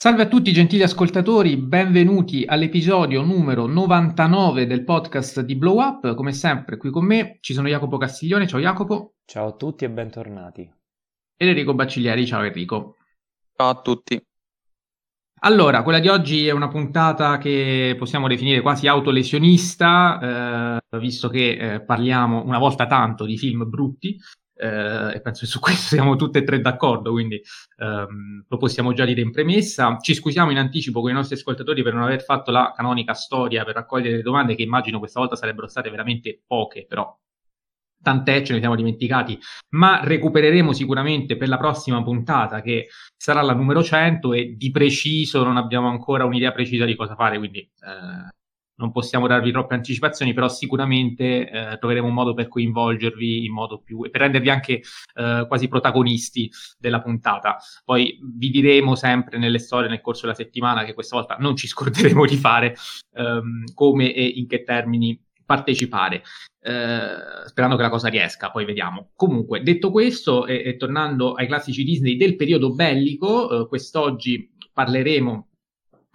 Salve a tutti gentili ascoltatori, benvenuti all'episodio numero 99 del podcast di Blow Up. Come sempre qui con me ci sono Jacopo Castiglione, ciao Jacopo. Ciao a tutti e bentornati. Ed Enrico Bacciglieri, ciao Enrico. Ciao a tutti. Allora, quella di oggi è una puntata che possiamo definire quasi autolesionista, eh, visto che eh, parliamo una volta tanto di film brutti, eh, e penso che su questo siamo tutte e tre d'accordo, quindi ehm, lo possiamo già dire in premessa. Ci scusiamo in anticipo con i nostri ascoltatori per non aver fatto la canonica storia per raccogliere le domande, che immagino questa volta sarebbero state veramente poche, però tant'è, ce ne siamo dimenticati, ma recupereremo sicuramente per la prossima puntata che sarà la numero 100 e di preciso non abbiamo ancora un'idea precisa di cosa fare, quindi eh, non possiamo darvi troppe anticipazioni, però sicuramente eh, troveremo un modo per coinvolgervi in modo più e per rendervi anche eh, quasi protagonisti della puntata. Poi vi diremo sempre nelle storie nel corso della settimana che questa volta non ci scorderemo di fare ehm, come e in che termini partecipare. Eh, sperando che la cosa riesca, poi vediamo. Comunque, detto questo, e, e tornando ai classici Disney del periodo bellico, eh, quest'oggi parleremo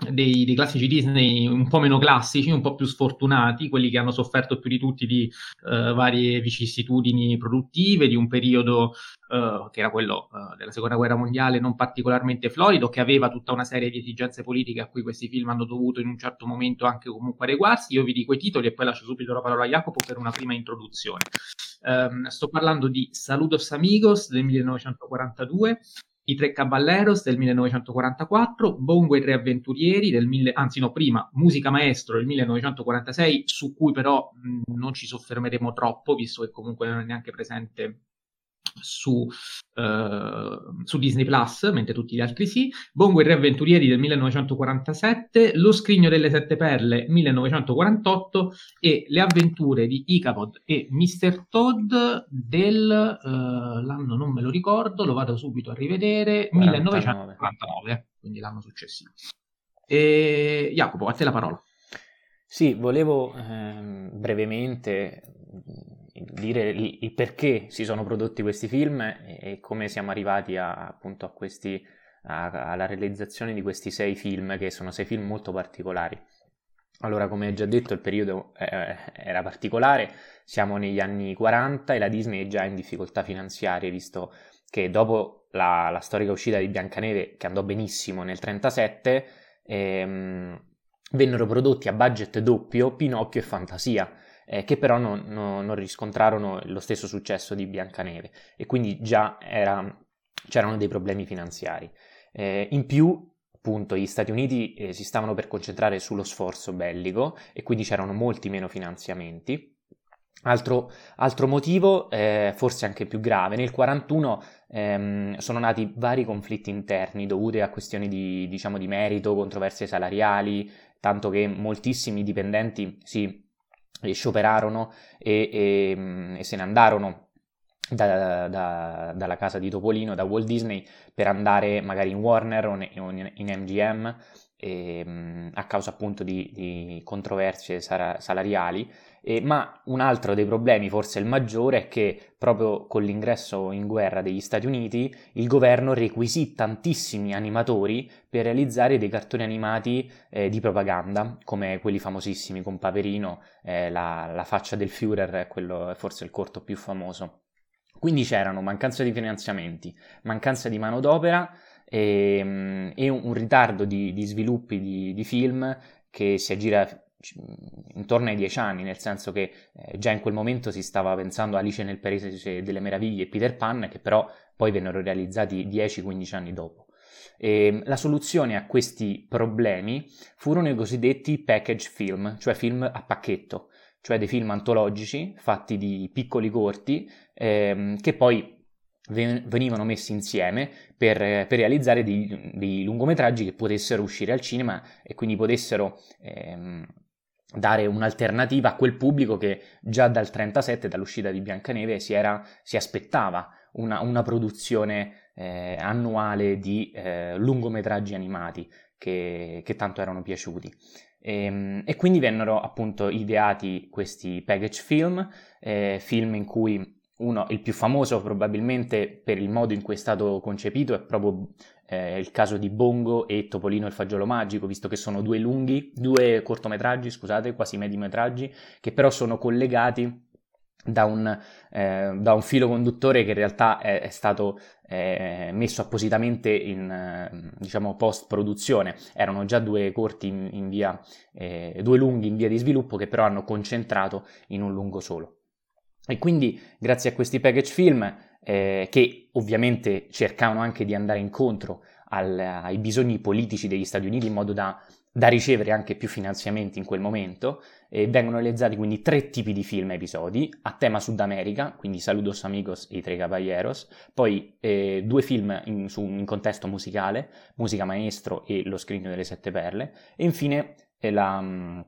dei, dei, classici Disney un po' meno classici, un po' più sfortunati, quelli che hanno sofferto più di tutti di uh, varie vicissitudini produttive, di un periodo uh, che era quello uh, della seconda guerra mondiale non particolarmente florido, che aveva tutta una serie di esigenze politiche a cui questi film hanno dovuto in un certo momento anche comunque adeguarsi. Io vi dico i titoli e poi lascio subito la parola a Jacopo per una prima introduzione. Um, sto parlando di Saludos Amigos del 1942, i Tre Caballeros del 1944, Bongo e i Tre Avventurieri del mille, anzi no, prima Musica Maestro del 1946, su cui però mh, non ci soffermeremo troppo, visto che comunque non è neanche presente su, uh, su, Disney Plus, mentre tutti gli altri sì. Bongo e Re Avventurieri del 1947, Lo Scrigno delle Sette Perle 1948 e Le avventure di Icabod e Mr. Todd del uh, l'anno non me lo ricordo, lo vado subito a rivedere, 49. 1949, quindi l'anno successivo. E Jacopo, a te la parola. Sì, volevo ehm, brevemente dire il, perché si sono prodotti questi film e, come siamo arrivati a, appunto a questi, a, alla realizzazione di questi sei film, che sono sei film molto particolari. Allora, come già detto, il periodo eh, era particolare, siamo negli anni 40 e la Disney è già in difficoltà finanziarie, visto che dopo la, la storica uscita di Biancaneve, che andò benissimo nel 1937, ehm, vennero prodotti a budget doppio Pinocchio e Fantasia, eh, che però non, non, non, riscontrarono lo stesso successo di Biancaneve e quindi già era, c'erano dei problemi finanziari. Eh, in più, appunto, gli Stati Uniti eh, si stavano per concentrare sullo sforzo bellico e quindi c'erano molti meno finanziamenti. Altro, altro motivo, eh, forse anche più grave, nel 1941 ehm, sono nati vari conflitti interni dovuti a questioni di, diciamo, di merito, controversie salariali, tanto che moltissimi dipendenti si e scioperarono e, e, mm, e, se ne andarono da, da, dalla casa di Topolino, da Walt Disney, per andare magari in Warner o in, in MGM e, mm, a causa appunto di, di controversie salariali eh, ma un altro dei problemi, forse il maggiore, è che proprio con l'ingresso in guerra degli Stati Uniti il governo requisì tantissimi animatori per realizzare dei cartoni animati eh, di propaganda, come quelli famosissimi con Paperino, eh, la, la, faccia del Führer quello, è forse il corto più famoso. Quindi c'erano mancanza di finanziamenti, mancanza di manodopera e, ehm, e un, un, ritardo di, di sviluppi di, di film che si aggira intorno ai dieci anni, nel senso che eh, già in quel momento si stava pensando a Alice nel Paese delle Meraviglie e Peter Pan, che però poi vennero realizzati 10-15 anni dopo. E ehm, la soluzione a questi problemi furono i cosiddetti package film, cioè film a pacchetto, cioè dei film antologici fatti di piccoli corti ehm, che poi venivano messi insieme per, per realizzare dei, dei, lungometraggi che potessero uscire al cinema e quindi potessero ehm, dare un'alternativa a quel pubblico che già dal 37, dall'uscita di Biancaneve, si, era, si aspettava una, una produzione eh, annuale di eh, lungometraggi animati che, che, tanto erano piaciuti. E, ehm, e, quindi vennero appunto ideati questi package film, eh, film in cui uno, il più famoso probabilmente per il modo in cui è stato concepito, è proprio eh, il caso di Bongo e Topolino il fagiolo magico, visto che sono due lunghi, due cortometraggi, scusate, quasi mediometraggi, che però sono collegati da un, eh, da un, filo conduttore che in realtà è, è stato eh, messo appositamente in eh, diciamo post produzione erano già due corti in, in via eh, due lunghi in via di sviluppo che però hanno concentrato in un lungo solo. E quindi grazie a questi package film eh, che ovviamente cercavano anche di andare incontro al, ai bisogni politici degli Stati Uniti in modo da da ricevere anche più finanziamenti in quel momento e vengono realizzati quindi tre tipi di film episodi a tema Sud America, quindi Saludos Amigos e I Tre Caballeros, poi eh, due film in, su, in, contesto musicale, Musica Maestro e Lo Scrigno delle Sette Perle, e infine eh, la, mm,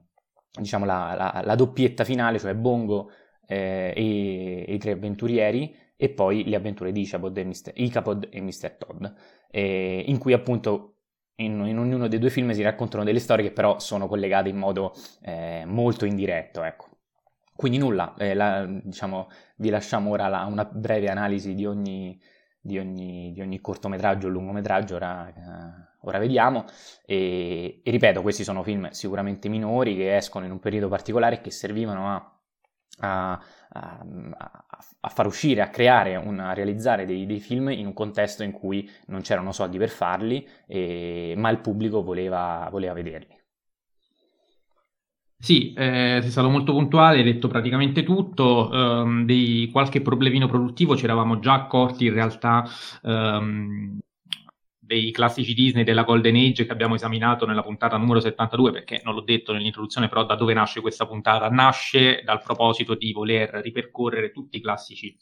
diciamo, la, la, la, doppietta finale, cioè Bongo eh, e, e, i Tre Avventurieri, e poi le avventure di Ichabod e Mr. Ichabod e Mr. Todd, eh, in cui appunto in, in, ognuno dei due film si raccontano delle storie che però sono collegate in modo eh, molto indiretto, ecco. Quindi nulla, eh, la, diciamo, vi lasciamo ora la, una breve analisi di ogni, di ogni, di ogni cortometraggio o lungometraggio, ora, eh, ora vediamo. E, e, ripeto, questi sono film sicuramente minori che escono in un periodo particolare e che servivano a, a, a, a, far uscire, a creare, un, a realizzare dei, dei, film in un contesto in cui non c'erano soldi per farli, e, ma il pubblico voleva, voleva vederli. Sì, eh, sei stato molto puntuale, hai detto praticamente tutto, um, di qualche problemino produttivo ci eravamo già accorti in realtà um, dei classici Disney della Golden Age che abbiamo esaminato nella puntata numero 72, perché non l'ho detto nell'introduzione, però da dove nasce questa puntata? Nasce dal proposito di voler ripercorrere tutti i classici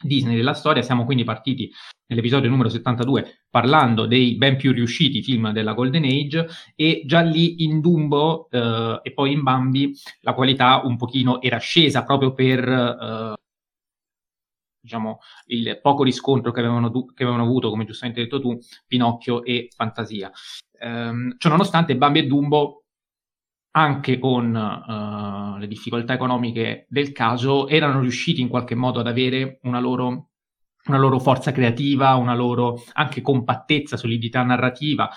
Disney della storia. Siamo quindi partiti nell'episodio numero 72 parlando dei ben più riusciti film della Golden Age e già lì in Dumbo eh, e poi in Bambi la qualità un pochino era scesa proprio per... Eh, diciamo, il poco riscontro che avevano, che avevano, avuto, come giustamente hai detto tu, Pinocchio e Fantasia. Ehm, cioè, nonostante Bambi e Dumbo, anche con uh, le difficoltà economiche del caso, erano riusciti in qualche modo ad avere una loro, una loro forza creativa, una loro anche compattezza, solidità narrativa,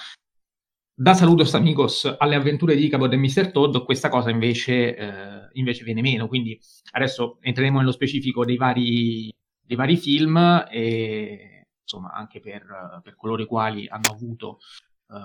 da Saludos Amigos alle avventure di Icabod e Mr. Todd, questa cosa invece, eh, invece, viene meno. Quindi adesso entreremo nello specifico dei vari, dei vari film e insomma anche per, per coloro i quali hanno avuto uh,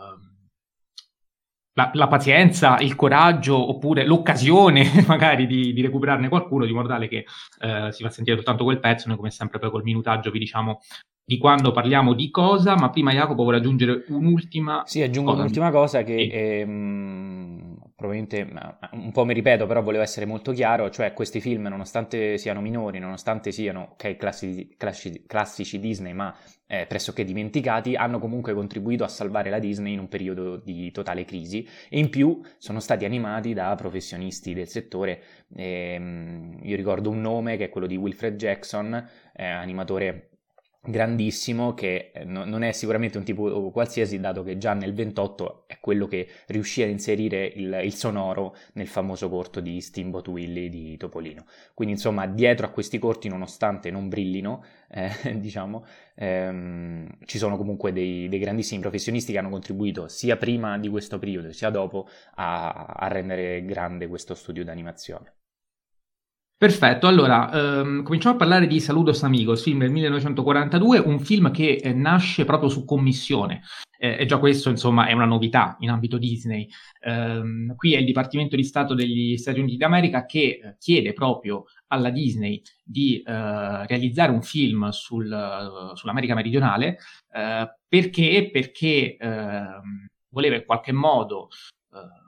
la, la, pazienza, il coraggio oppure l'occasione magari di, di recuperarne qualcuno di modo tale che uh, si fa sentire soltanto quel pezzo, noi come sempre poi col minutaggio vi diciamo di quando parliamo di cosa, ma prima Jacopo vuole aggiungere un'ultima Sì, aggiungo cosa. un'ultima cosa che sì. ehm, probabilmente un po' mi ripeto, però volevo essere molto chiaro, cioè questi film nonostante siano minori, nonostante siano okay, classici, classici, classici Disney, ma eh, pressoché dimenticati, hanno comunque contribuito a salvare la Disney in un periodo di totale crisi e in più sono stati animati da professionisti del settore. Ehm, io ricordo un nome che è quello di Wilfred Jackson, eh, animatore grandissimo che eh, no, non è sicuramente un tipo qualsiasi dato che già nel 28 è quello che riuscì a inserire il, il sonoro nel famoso corto di Steamboat Willie di Topolino. Quindi insomma dietro a questi corti nonostante non brillino eh, diciamo ehm, ci sono comunque dei, dei, grandissimi professionisti che hanno contribuito sia prima di questo periodo sia dopo a, a rendere grande questo studio d'animazione Perfetto, allora ehm, cominciamo a parlare di Saludos Amigos, film del 1942, un film che eh, nasce proprio su commissione. Eh, e già questo, insomma, è una novità in ambito Disney. Ehm, qui è il Dipartimento di Stato degli Stati Uniti d'America che eh, chiede proprio alla Disney di eh, realizzare un film sul, sull'America meridionale eh, perché, perché ehm, voleva in qualche modo eh,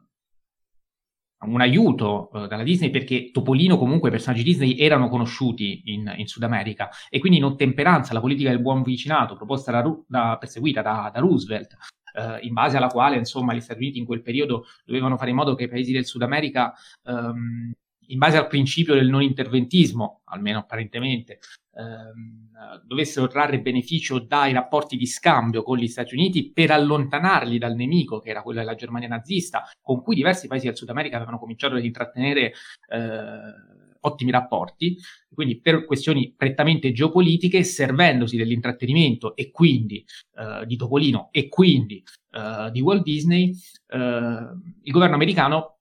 un aiuto uh, dalla Disney perché Topolino comunque i personaggi Disney erano conosciuti in, in, Sud America e quindi in ottemperanza alla politica del buon vicinato proposta da, da, perseguita da, da Roosevelt uh, in base alla quale insomma gli Stati Uniti in quel periodo dovevano fare in modo che i paesi del Sud America um, in base al principio del non interventismo, almeno apparentemente, ehm, dovessero trarre beneficio dai rapporti di scambio con gli Stati Uniti per allontanarli dal nemico, che era quello della Germania nazista, con cui diversi paesi del Sud America avevano cominciato ad intrattenere eh, ottimi rapporti, quindi per questioni prettamente geopolitiche, servendosi dell'intrattenimento e quindi eh, di Topolino e quindi eh, di Walt Disney, eh, il governo americano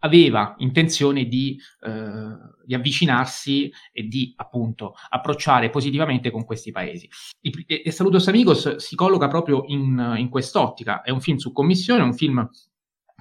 aveva intenzione di, eh, di, avvicinarsi e di appunto approcciare positivamente con questi paesi. E, e Saludos Amigos si colloca proprio in, in quest'ottica, è un film su commissione, un film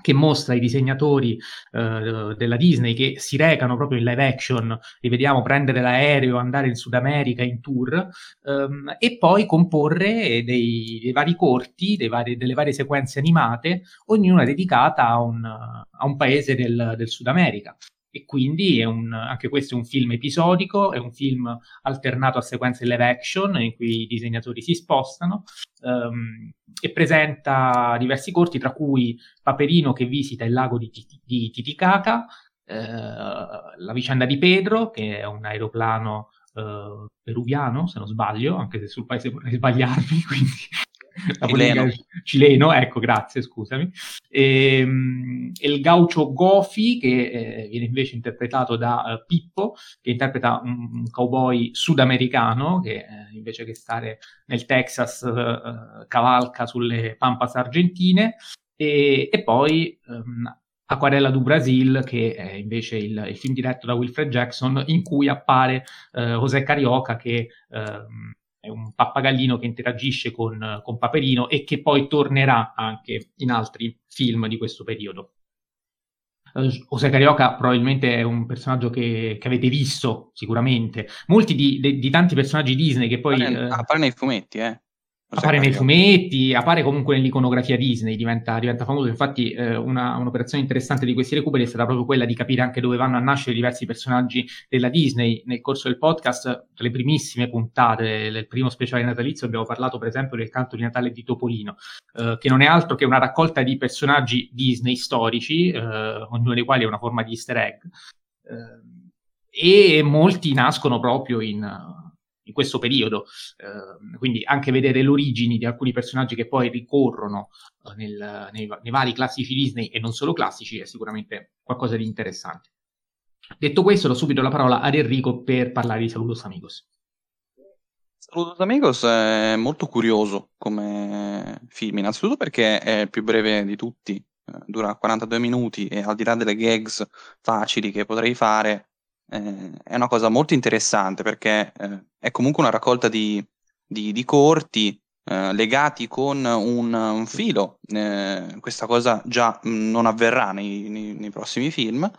che mostra i disegnatori eh, della Disney che si recano proprio in live action, li vediamo prendere l'aereo, andare in Sud America in tour ehm, e poi comporre dei, dei vari corti, vari, delle varie sequenze animate, ognuna dedicata a un, a un paese del, del Sud America e quindi un, anche questo è un film episodico, è un film alternato a sequenze live action in cui i disegnatori si spostano um, e presenta diversi corti, tra cui Paperino che visita il lago di, di Titicaca, eh, la vicenda di Pedro, che è un aeroplano eh, peruviano, se non sbaglio, anche se sul paese vorrei sbagliarmi, quindi cileno. cileno, ecco, grazie, scusami. E, ehm, e il gaucho Gofi, che eh, viene invece interpretato da uh, Pippo, che interpreta un, un cowboy sudamericano, che eh, invece che stare nel Texas uh, cavalca sulle pampas argentine. E, e poi um, Aquarella do Brasil, che è invece il, il, film diretto da Wilfred Jackson, in cui appare uh, José Carioca, che um, è un pappagallino che interagisce con, con Paperino e che poi tornerà anche in altri film di questo periodo. Uh, José Carioca probabilmente è un personaggio che, che avete visto sicuramente. Molti di, di, di, tanti personaggi Disney che poi... Appare, uh, appare nei fumetti, eh appare nei fumetti, appare comunque nell'iconografia Disney, diventa, diventa famoso. Infatti, eh, una, un'operazione interessante di questi recuperi è stata proprio quella di capire anche dove vanno a nascere diversi personaggi della Disney. Nel corso del podcast, tra le primissime puntate del primo speciale natalizio, abbiamo parlato, per esempio, del canto di Natale di Topolino, eh, che non è altro che una raccolta di personaggi Disney storici, eh, ognuno dei quali è una forma di easter egg. Eh, e molti nascono proprio in in questo periodo. Eh, quindi anche vedere le origini di alcuni personaggi che poi ricorrono eh, nel, nei, nei, vari classici Disney e non solo classici è sicuramente qualcosa di interessante. Detto questo, do subito la parola ad Enrico per parlare di Saludos Amigos. Saludos Amigos è molto curioso come film, innanzitutto perché è il più breve di tutti, eh, dura 42 minuti e al di là delle gags facili che potrei fare, eh, è una cosa molto interessante perché eh, è comunque una raccolta di, di, di corti eh, legati con un, un filo. Eh, questa cosa già mh, non avverrà nei, nei, nei prossimi film.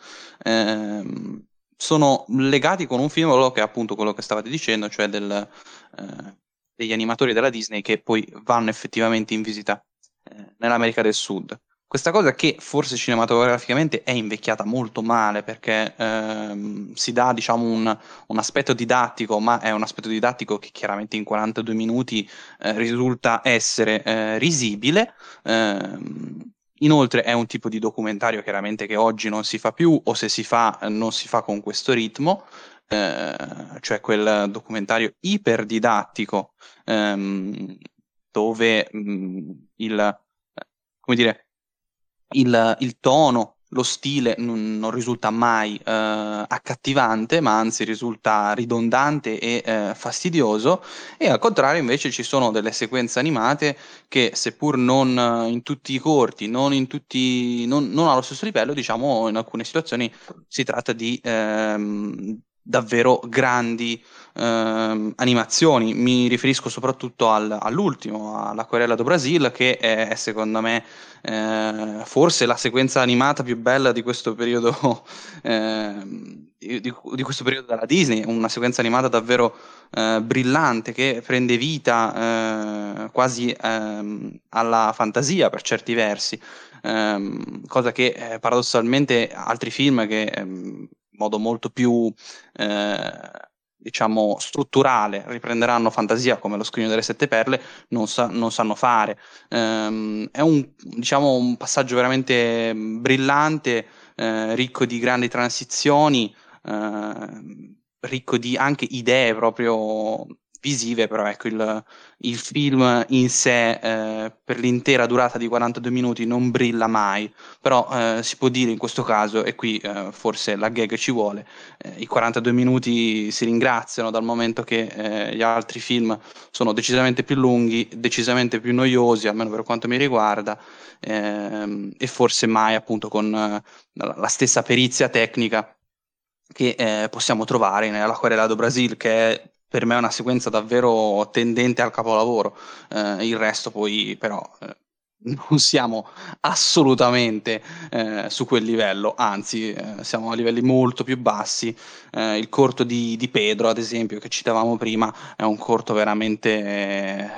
Ehm, sono legati con un film, che è appunto quello che stavate dicendo, cioè del, eh, degli animatori della Disney che poi vanno effettivamente in visita eh, nell'America del Sud. Questa cosa che forse cinematograficamente è invecchiata molto male perché ehm, si dà diciamo un, un, aspetto didattico, ma è un aspetto didattico che chiaramente in 42 minuti eh, risulta essere eh, risibile. Ehm, inoltre è un tipo di documentario chiaramente che oggi non si fa più o se si fa non si fa con questo ritmo. Eh, cioè quel documentario iperdidattico ehm, dove mh, mm, il come dire il, il tono, lo stile non, non risulta mai eh, accattivante, ma anzi risulta ridondante e eh, fastidioso, e al contrario invece ci sono delle sequenze animate che seppur non eh, in tutti i corti, non, in tutti, non, non allo stesso livello, diciamo in alcune situazioni si tratta di ehm, davvero grandi ehm, animazioni. Mi riferisco soprattutto al, all'ultimo, all'Acquarella do Brasil, che è, è secondo me eh, forse la sequenza animata più bella di questo periodo. Eh, di, di, questo periodo della Disney, una sequenza animata davvero eh, brillante che prende vita eh, quasi ehm, alla fantasia per certi versi, ehm, cosa che eh, paradossalmente altri film che ehm, modo molto più eh, diciamo strutturale riprenderanno fantasia come lo scrigno delle sette perle non, sa- non sanno fare. Ehm, è un, diciamo, un passaggio veramente brillante eh, ricco di grandi transizioni eh, ricco di anche idee proprio visive, però ecco il, il film in sé eh, per l'intera durata di 42 minuti non brilla mai, però eh, si può dire in questo caso, e qui eh, forse la gag ci vuole, eh, i 42 minuti si ringraziano dal momento che eh, gli altri film sono decisamente più lunghi, decisamente più noiosi, almeno per quanto mi riguarda, ehm, e forse mai appunto con eh, la stessa perizia tecnica che possiamo trovare nella Querela do Brasil, che è per me è una sequenza davvero tendente al capolavoro. Eh, il resto poi però eh, non siamo assolutamente eh, su quel livello, anzi eh, siamo a livelli molto più bassi. Eh, il corto di, di, Pedro, ad esempio, che citavamo prima, è un corto veramente eh,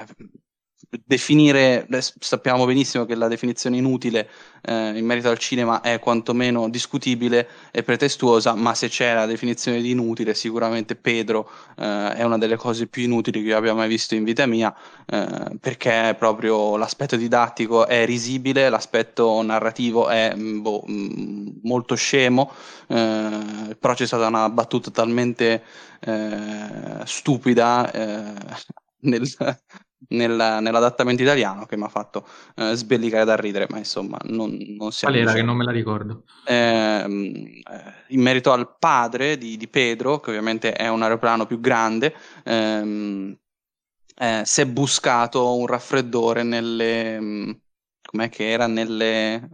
definire, sappiamo benissimo che la definizione inutile eh, in merito al cinema è quantomeno discutibile e pretestuosa, ma se c'è la definizione di inutile, sicuramente Pedro eh, è una delle cose più inutili che io abbia mai visto in vita mia, eh, perché proprio l'aspetto didattico è risibile, l'aspetto narrativo è mm, boh, mm, molto scemo, eh, però c'è stata una battuta talmente eh, stupida eh, nel, nel, nell'adattamento italiano che mi ha fatto eh, sbellicare da ridere, ma insomma non, non siamo... Qual era che non me la ricordo? Ehm, eh, in merito al padre di, di, Pedro, che ovviamente è un aeroplano più grande, ehm, eh, si è buscato un raffreddore nelle... Mm, com'è che era? Nelle...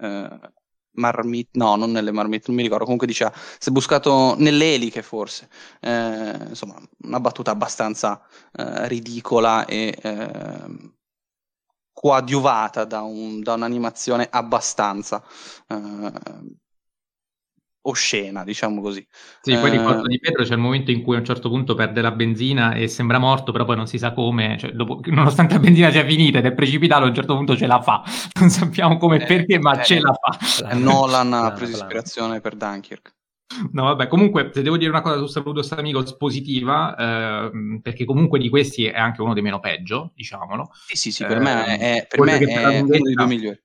Marmite, no, non nelle marmite, non mi ricordo, comunque diceva, si è buscato nelle eliche forse, eh, insomma, una battuta abbastanza eh, ridicola e eh, coadiuvata da, un, da, un'animazione abbastanza eh, oscena, diciamo così. Sì, poi ricordo di Pedro c'è il momento in cui a un certo punto perde la benzina e sembra morto, però poi non si sa come, cioè, dopo, nonostante la benzina sia finita ed è precipitato, a un certo punto ce la fa. Non sappiamo come e eh, perché, ma eh, ce la fa. Nolan ha preso ispirazione per Dunkirk. No, vabbè, comunque, se devo dire una cosa su Saludos Amigos positiva, eh, perché comunque di questi è anche uno dei meno peggio, diciamolo. Sì, sì, sì, per me è, per me è uno dei due migliori.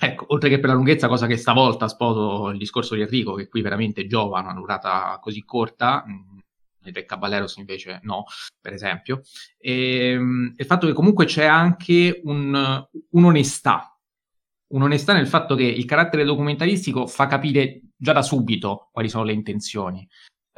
Ecco, oltre che per la lunghezza, cosa che stavolta sposo il discorso di Enrico, che qui veramente giova una durata così corta, mm, e del Caballeros invece no, per esempio, e, ehm, il fatto che comunque c'è anche un, un'onestà, un'onestà nel fatto che il carattere documentaristico fa capire già da subito quali sono le intenzioni.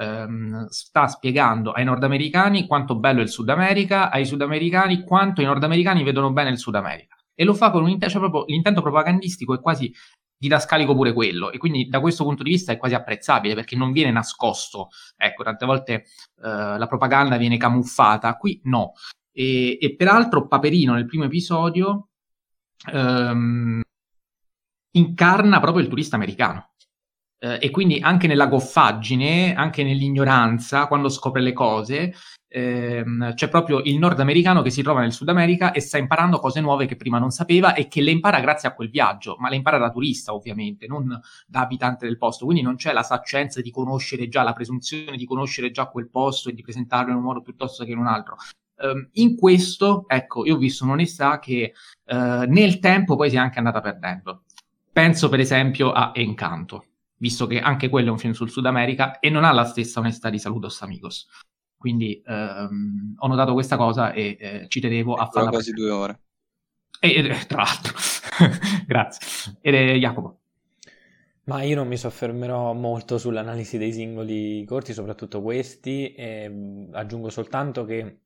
Um, sta spiegando ai nordamericani quanto bello è il Sud America, ai sudamericani quanto i nordamericani vedono bene il Sud America e lo fa con un intento, cioè proprio l'intento propagandistico è quasi didascalico pure quello e quindi da questo punto di vista è quasi apprezzabile perché non viene nascosto. Ecco, tante volte eh, la propaganda viene camuffata, qui no. E, e peraltro Paperino nel primo episodio ehm, incarna proprio il turista americano. Eh, e quindi anche nella goffaggine, anche nell'ignoranza, quando scopre le cose, ehm, c'è proprio il nordamericano che si trova nel Sud America e sta imparando cose nuove che prima non sapeva e che le impara grazie a quel viaggio, ma le impara da turista ovviamente, non da abitante del posto, quindi non c'è la saccenza di conoscere già, la presunzione di conoscere già quel posto e di presentarlo in un modo piuttosto che in un altro. Um, in questo, ecco, io ho visto un'onestà che uh, nel tempo poi si è anche andata perdendo. Penso per esempio a Encanto visto che anche quello è un film sul Sud America e non ha la stessa onestà di Saludos Amigos. Quindi ehm, ho notato questa cosa e eh, ci tenevo a farla. quasi due ore. E, e, tra l'altro, grazie. Ed è Jacopo. Ma io non mi soffermerò molto sull'analisi dei singoli corti, soprattutto questi. E, aggiungo soltanto che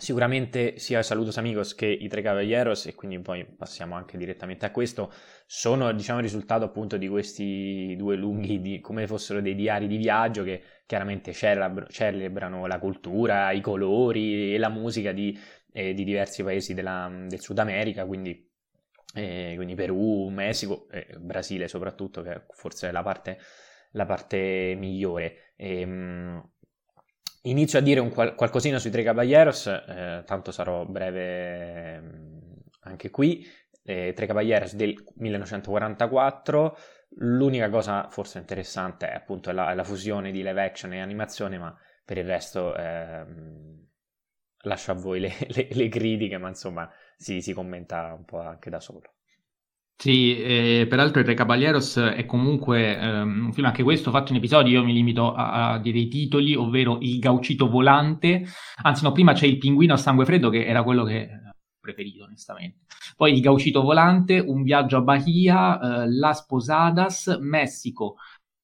Sicuramente sia Saludos Amigos che i Tre Caballeros, e quindi poi passiamo anche direttamente a questo, sono diciamo il risultato appunto di questi due lunghi, di, come fossero dei diari di viaggio che chiaramente celebra, celebrano la cultura, i colori e la musica di, eh, di diversi paesi della, del Sud America, quindi, eh, quindi Perù, Messico, e Brasile soprattutto, che forse è la parte, la parte migliore. E, ehm, Inizio a dire un qual- qualcosina sui Tre Caballeros, eh, tanto sarò breve mm, anche qui. Eh, Tre Caballeros del 1944. L'unica cosa forse interessante è appunto la, la fusione di live action e animazione, ma per il resto eh, lascio a voi le, le, le critiche, ma insomma si, si commenta un po' anche da solo. Sì, eh, peraltro il Re Caballeros è comunque ehm, un film, anche questo, fatto in episodi, io mi limito a, a, dire i titoli, ovvero Il Gaucito Volante, anzi no, prima c'è Il Pinguino a Sangue Freddo, che era quello che preferito onestamente. Poi Il Gaucito Volante, Un Viaggio a Bahia, eh, Las Posadas, Messico,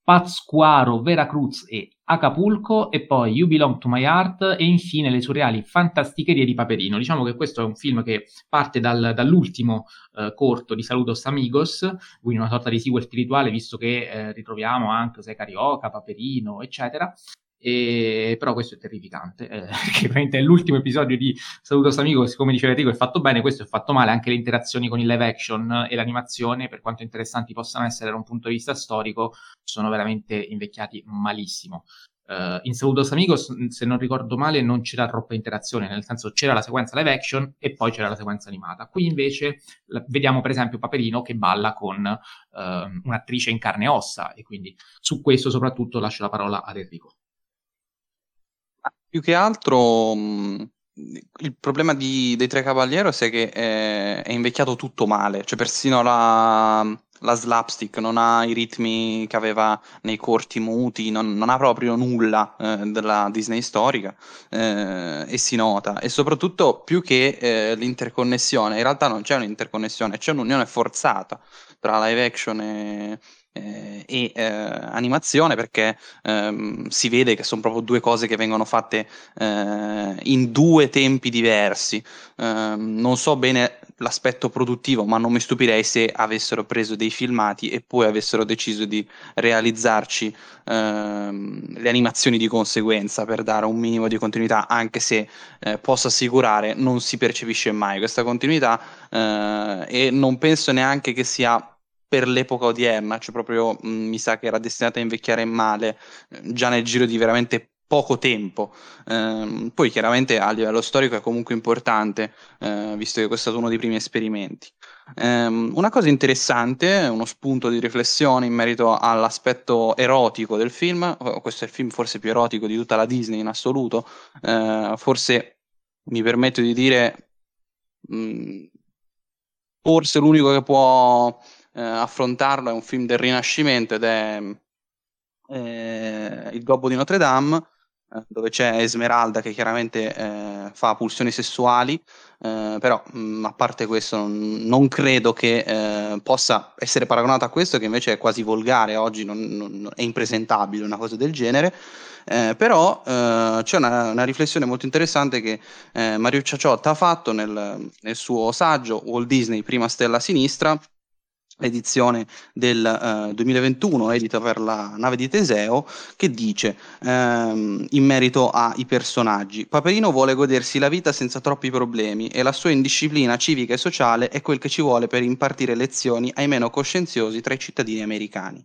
Pátzcuaro, Veracruz e Acapulco e poi You Belong to My Heart e infine le surreali fantasticherie di Paperino. Diciamo che questo è un film che parte dal, dall'ultimo eh, corto di Saludos Amigos, quindi una sorta di sequel spirituale visto che eh, ritroviamo anche José Carioca, Paperino, eccetera. E, però questo è terrificante, eh, perché veramente è l'ultimo episodio di Salutos Amigos, come diceva Enrico, è fatto bene, questo è fatto male, anche le interazioni con il live action e l'animazione, per quanto interessanti possano essere da un punto di vista storico, sono veramente invecchiati malissimo. Uh, in Saludos Amigos, se non ricordo male, non c'era troppa interazione, nel senso c'era la sequenza live action e poi c'era la sequenza animata. Qui invece la, vediamo per esempio Paperino che balla con uh, un'attrice in carne e ossa e quindi su questo soprattutto lascio la parola ad Enrico. Più che altro mh, il problema di, dei Tre Cavalieros è che è, è invecchiato tutto male, cioè persino la, la slapstick non ha i ritmi che aveva nei corti muti, non, non ha proprio nulla eh, della Disney storica eh, e si nota. E soprattutto più che eh, l'interconnessione, in realtà non c'è un'interconnessione, c'è un'unione forzata tra live action e, eh, e eh, animazione perché ehm, si vede che sono proprio due cose che vengono fatte eh, in due tempi diversi. Ehm, non so bene l'aspetto produttivo, ma non mi stupirei se avessero preso dei filmati e poi avessero deciso di realizzarci ehm, le animazioni di conseguenza per dare un minimo di continuità, anche se eh, posso assicurare non si percepisce mai questa continuità eh, e non penso neanche che sia per l'epoca odierna, cioè proprio mh, mm, mi sa che era destinata a invecchiare male eh, già nel giro di veramente poco tempo. Eh, poi chiaramente a livello storico è comunque importante, eh, visto che questo è stato uno dei primi esperimenti. Eh, una cosa interessante, uno spunto di riflessione in merito all'aspetto erotico del film, questo è il film forse più erotico di tutta la Disney in assoluto, eh, forse mi permetto di dire, mh, mm, forse l'unico che può eh, affrontarlo è un film del Rinascimento ed è eh, Il Gobbo di Notre Dame, eh, dove c'è Esmeralda che chiaramente eh, fa pulsioni sessuali, eh, però mh, mm, a parte questo non, non credo che eh, possa essere paragonato a questo che invece è quasi volgare, oggi non, non, è impresentabile una cosa del genere. Eh, però eh, c'è una, una, riflessione molto interessante che eh, Mario Ciacciotta ha fatto nel, nel, suo saggio Walt Disney, prima stella sinistra, edizione del uh, 2021 edita per la nave di Teseo che dice ehm, in merito ai personaggi Paperino vuole godersi la vita senza troppi problemi e la sua indisciplina civica e sociale è quel che ci vuole per impartire lezioni ai meno coscienziosi tra i cittadini americani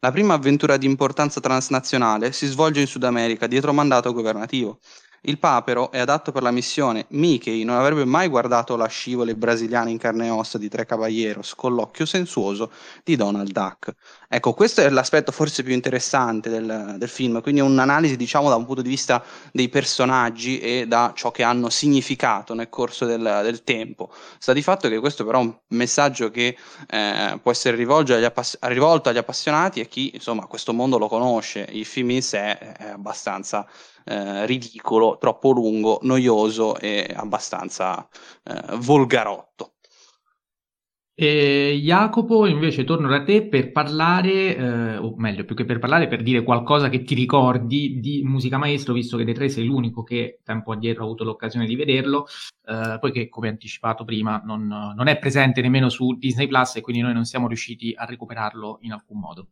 la prima avventura di importanza transnazionale si svolge in Sud America dietro mandato governativo il papero è adatto per la missione. Mickey non avrebbe mai guardato la scivole brasiliana in carne e ossa di Tre Caballeros con l'occhio sensuoso di Donald Duck. Ecco, questo è l'aspetto forse più interessante del, del film, quindi un'analisi diciamo da un punto di vista dei personaggi e da ciò che hanno significato nel corso del, del tempo. Sta di fatto che questo però è un messaggio che eh, può essere rivolto agli, appass- rivolto agli appassionati e chi insomma questo mondo lo conosce. Il film in sé è abbastanza eh, ridicolo, troppo lungo, noioso e abbastanza eh, volgarotto. E Jacopo, invece, torno da te per parlare, eh, o meglio, più che per parlare, per dire qualcosa che ti ricordi di Musica Maestro, visto che dei tre sei l'unico che tempo addietro ha avuto l'occasione di vederlo, eh, poiché, come anticipato prima, non, non, è presente nemmeno su Disney Plus e quindi noi non siamo riusciti a recuperarlo in alcun modo.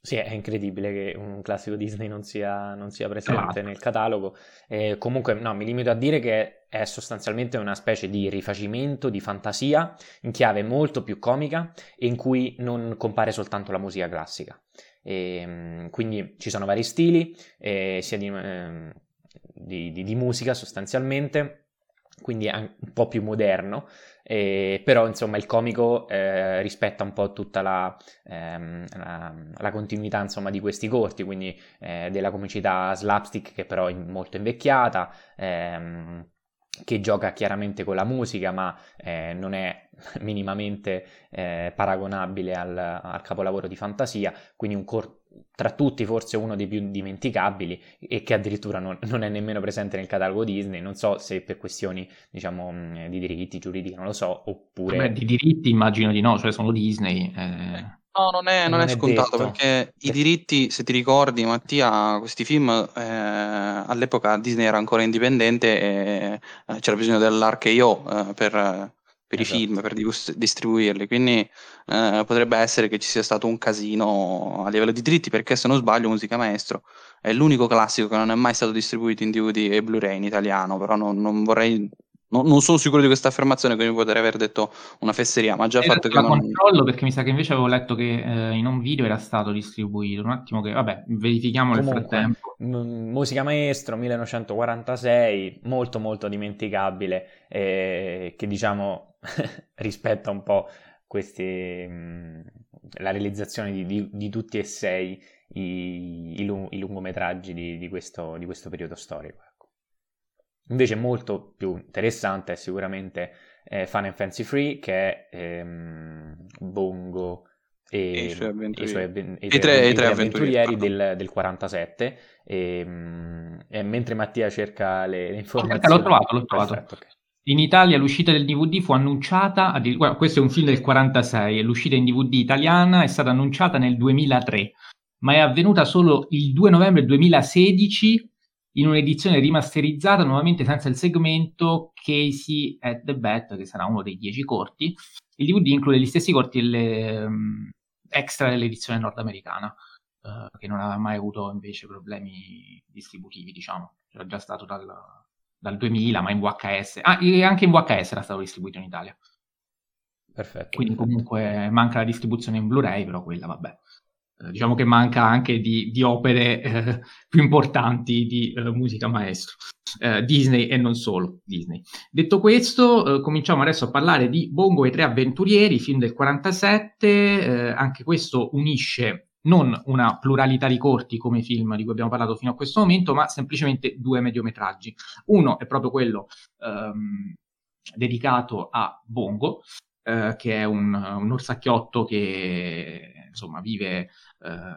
Sì, è incredibile che un classico Disney non sia, non sia presente nel catalogo. Eh, comunque, no, mi limito a dire che è sostanzialmente una specie di rifacimento di fantasia in chiave molto più comica e in cui non compare soltanto la musica classica. E, ehm, quindi ci sono vari stili, eh, sia di, eh, di, di, di musica sostanzialmente quindi è un po' più moderno, eh, però insomma il comico eh, rispetta un po' tutta la, ehm, la, la continuità insomma, di questi corti, quindi eh, della comicità slapstick che però è molto invecchiata, ehm, che gioca chiaramente con la musica, ma eh, non è minimamente eh, paragonabile al, al, capolavoro di fantasia, quindi un cor- tra tutti forse uno dei più dimenticabili e che addirittura non, non, è nemmeno presente nel catalogo Disney, non so se per questioni diciamo mm, di diritti giuridici, non lo so, oppure... Beh, di diritti immagino di no, cioè sono Disney. Eh... No, non è, non non è scontato detto. perché i diritti, se ti ricordi Mattia, questi film eh, all'epoca Disney era ancora indipendente e eh, c'era bisogno dell'RKO eh, per, per esatto. i film, per distribuirli, quindi eh, potrebbe essere che ci sia stato un casino a livello di diritti, perché se non sbaglio Musica Maestro è l'unico classico che non è mai stato distribuito in DVD e Blu-ray in italiano, però non, non vorrei... No, non sono sicuro di questa affermazione, quindi potrei aver detto una fesseria, ma già il fatto che non... controllo perché mi sa che invece avevo letto che eh, in un video era stato distribuito. Un attimo che, vabbè, verifichiamo nel frattempo. M- musica Maestro 1946, molto molto dimenticabile, eh, che diciamo rispetta un po' questi, mh, la realizzazione di, di, di, tutti e sei i, i, lung- i lungometraggi di, di, questo, di questo periodo storico. Ecco. Invece molto più interessante è sicuramente eh, Fun and Fancy Free che è ehm, Bongo e, e, i suoi avventurieri, del, del, 47 e, mh, e, mentre Mattia cerca le, le informazioni l'ho trovato, l'ho trovato. Perfetto, okay. In Italia l'uscita del DVD fu annunciata, questo è un film del 46, l'uscita in DVD italiana è stata annunciata nel 2003, ma è avvenuta solo il 2 novembre 2016 in un'edizione rimasterizzata, nuovamente senza il segmento Casey at the Bat, che sarà uno dei dieci corti. Il DVD include gli stessi corti delle, um, extra dell'edizione nordamericana, uh, che non aveva mai avuto invece problemi distributivi, diciamo. C'era già stato dal, dal 2000, ma in VHS. Ah, anche in VHS era stato distribuito in Italia. Perfetto. Quindi comunque manca la distribuzione in Blu-ray, però quella vabbè. Eh, diciamo che manca anche di, di opere eh, più importanti di eh, musica maestro. Eh, Disney e non solo Disney. Detto questo, eh, cominciamo adesso a parlare di Bongo e i tre avventurieri, film del 47. Eh, anche questo unisce non una pluralità di corti come i film di cui abbiamo parlato fino a questo momento, ma semplicemente due mediometraggi. Uno è proprio quello ehm, dedicato a Bongo, eh, che è un, un, orsacchiotto che insomma vive eh,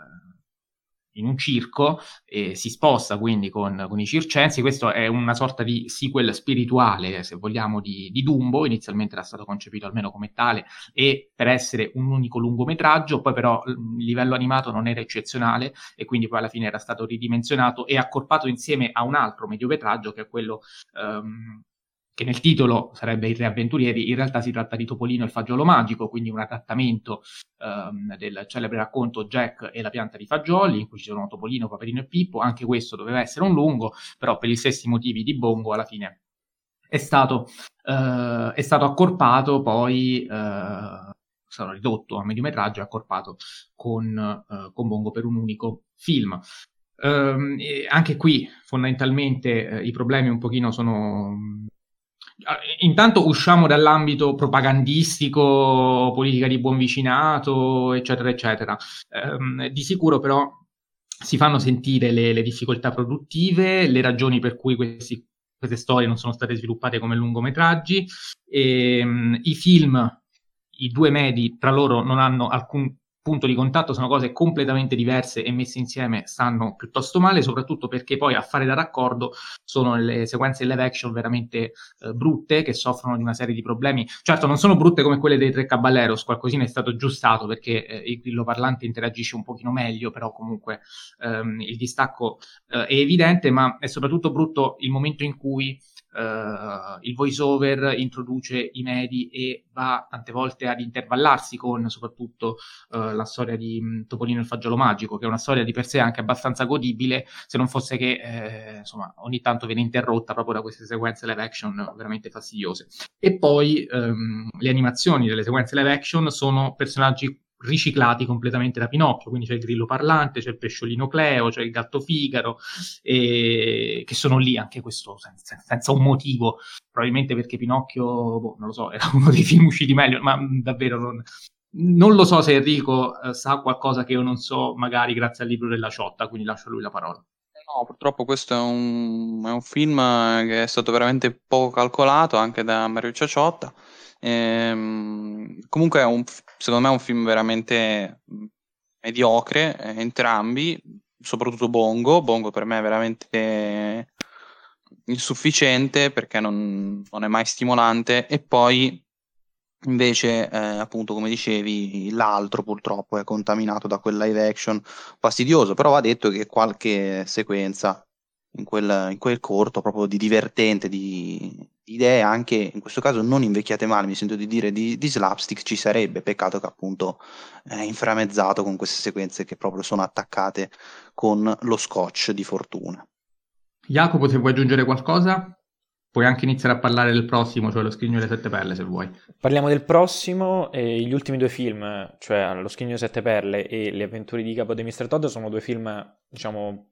in un circo e si sposta quindi con, con, i circensi. Questo è una sorta di sequel spirituale, se vogliamo, di, di, Dumbo. Inizialmente era stato concepito almeno come tale e per essere un unico lungometraggio, poi però il livello animato non era eccezionale e quindi poi alla fine era stato ridimensionato e accorpato insieme a un altro mediometraggio che è quello um, che nel titolo sarebbe I Tre Avventurieri, in realtà si tratta di Topolino e il fagiolo magico, quindi un adattamento um, del celebre racconto Jack e la pianta di fagioli, in cui ci sono Topolino, Paperino e Pippo, anche questo doveva essere un lungo, però per gli stessi motivi di Bongo alla fine è stato, uh, è stato accorpato, poi uh, stato ridotto a mediometraggio e accorpato con, uh, con Bongo per un unico film. Um, anche qui fondamentalmente eh, i problemi un pochino sono intanto usciamo dall'ambito propagandistico, politica di buon vicinato, eccetera, eccetera. Um, di sicuro però si fanno sentire le, le, difficoltà produttive, le ragioni per cui questi, queste storie non sono state sviluppate come lungometraggi, e, um, i film, i due medi tra loro non hanno alcun punto di contatto sono cose completamente diverse e messe insieme stanno piuttosto male, soprattutto perché poi a fare da raccordo sono le sequenze live action veramente eh, brutte che soffrono di una serie di problemi. Certo, non sono brutte come quelle dei tre Caballeros, qualcosina è stato aggiustato perché eh, il grillo parlante interagisce un pochino meglio, però comunque ehm, il distacco eh, è evidente, ma è soprattutto brutto il momento in cui Uh, il voice over introduce i medi e va tante volte ad intervallarsi con soprattutto uh, la storia di um, Topolino e il fagiolo magico, che è una storia di per sé anche abbastanza godibile, se non fosse che eh, insomma, ogni tanto viene interrotta proprio da queste sequenze live action veramente fastidiose. E poi um, le animazioni delle sequenze live action sono personaggi riciclati completamente da Pinocchio, quindi c'è il grillo parlante, c'è il pesciolino Cleo, c'è il gatto Figaro, e... che sono lì anche questo senza, senza un motivo, probabilmente perché Pinocchio, boh, non lo so, era uno dei film usciti meglio, ma davvero non, non lo so se Enrico eh, sa qualcosa che io non so, magari grazie al libro della Ciotta, quindi lascio a lui la parola. No, purtroppo questo è un, è un film che è stato veramente poco calcolato anche da Mario Ciaciotta. Ehm, comunque un, secondo me è un film veramente mediocre, eh, entrambi, soprattutto Bongo. Bongo per me è veramente insufficiente perché non, non è mai stimolante e poi Invece, eh, appunto, come dicevi, l'altro purtroppo è contaminato da quel live action fastidioso, però va detto che qualche sequenza in quel, in quel corto, proprio di divertente, di, idee anche in questo caso non invecchiate male, mi sento di dire, di, di slapstick ci sarebbe, peccato che appunto è inframezzato con queste sequenze che proprio sono attaccate con lo scotch di fortuna. Jacopo, se vuoi aggiungere qualcosa? Puoi anche iniziare a parlare del prossimo, cioè Lo Scrigno delle Sette Perle, se vuoi. Parliamo del prossimo, e gli ultimi due film, cioè Lo Scrigno delle Sette Perle e Le avventure di Capo di Mr. Todd, sono due film, diciamo,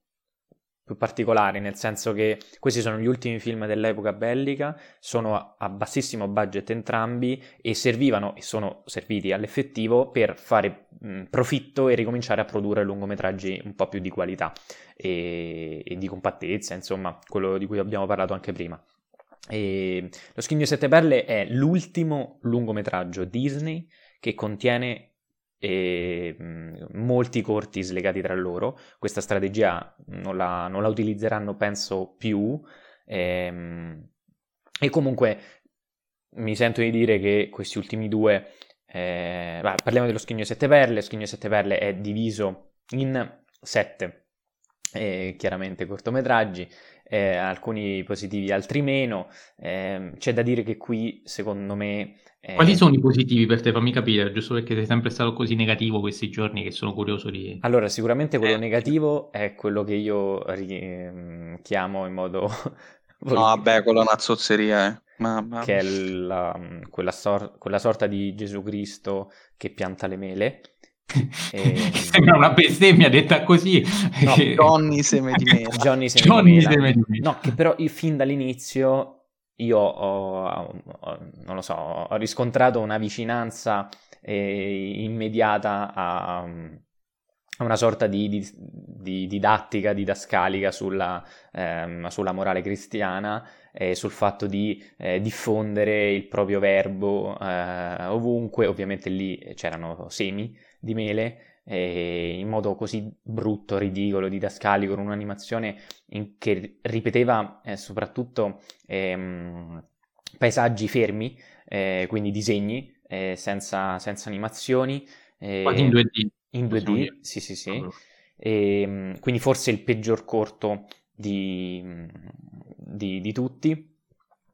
più particolari, nel senso che questi sono gli ultimi film dell'epoca bellica, sono a bassissimo budget entrambi e servivano, e sono serviti all'effettivo, per fare mh, profitto e ricominciare a produrre lungometraggi un po' più di qualità e, e di compattezza, insomma, quello di cui abbiamo parlato anche prima. E Lo Schiglio di Sette Perle è l'ultimo lungometraggio Disney che contiene eh, molti corti slegati tra loro. Questa strategia non la, non la utilizzeranno, penso, più. Ehm, e comunque mi sento di dire che questi ultimi due. Eh, bah, parliamo dello di Sette Perle. Lo di Sette Perle è diviso in sette eh, chiaramente cortometraggi eh, alcuni positivi, altri meno. Eh, c'è da dire che qui, secondo me... Eh... Quali sono i positivi per te? Fammi capire, giusto perché sei sempre stato così negativo questi giorni che sono curioso di... Allora, sicuramente quello eh. negativo è quello che io ri- chiamo in modo... no, vabbè, quello è una zozzeria, eh. Mamma. Che è la, quella, sor- quella sorta di Gesù Cristo che pianta le mele e... Sembra una bestemmia detta così. No, Johnny seme di mela. Johnny seme di mela. No, che però io, fin dall'inizio io ho, ho, non lo so, ho riscontrato una vicinanza eh, immediata a, a, una sorta di, di, di, didattica didascalica sulla, ehm, sulla morale cristiana e sul fatto di eh, diffondere il proprio verbo eh, ovunque, ovviamente lì c'erano semi di mele eh, in modo così brutto, ridicolo, didascalico, con un'animazione in, che ripeteva eh, soprattutto ehm, paesaggi fermi, eh, quindi disegni, eh, senza, senza, animazioni. Eh, Quasi in 2D. In 2D, sì sì sì. E, ehm, quindi forse il peggior corto di, di, di tutti.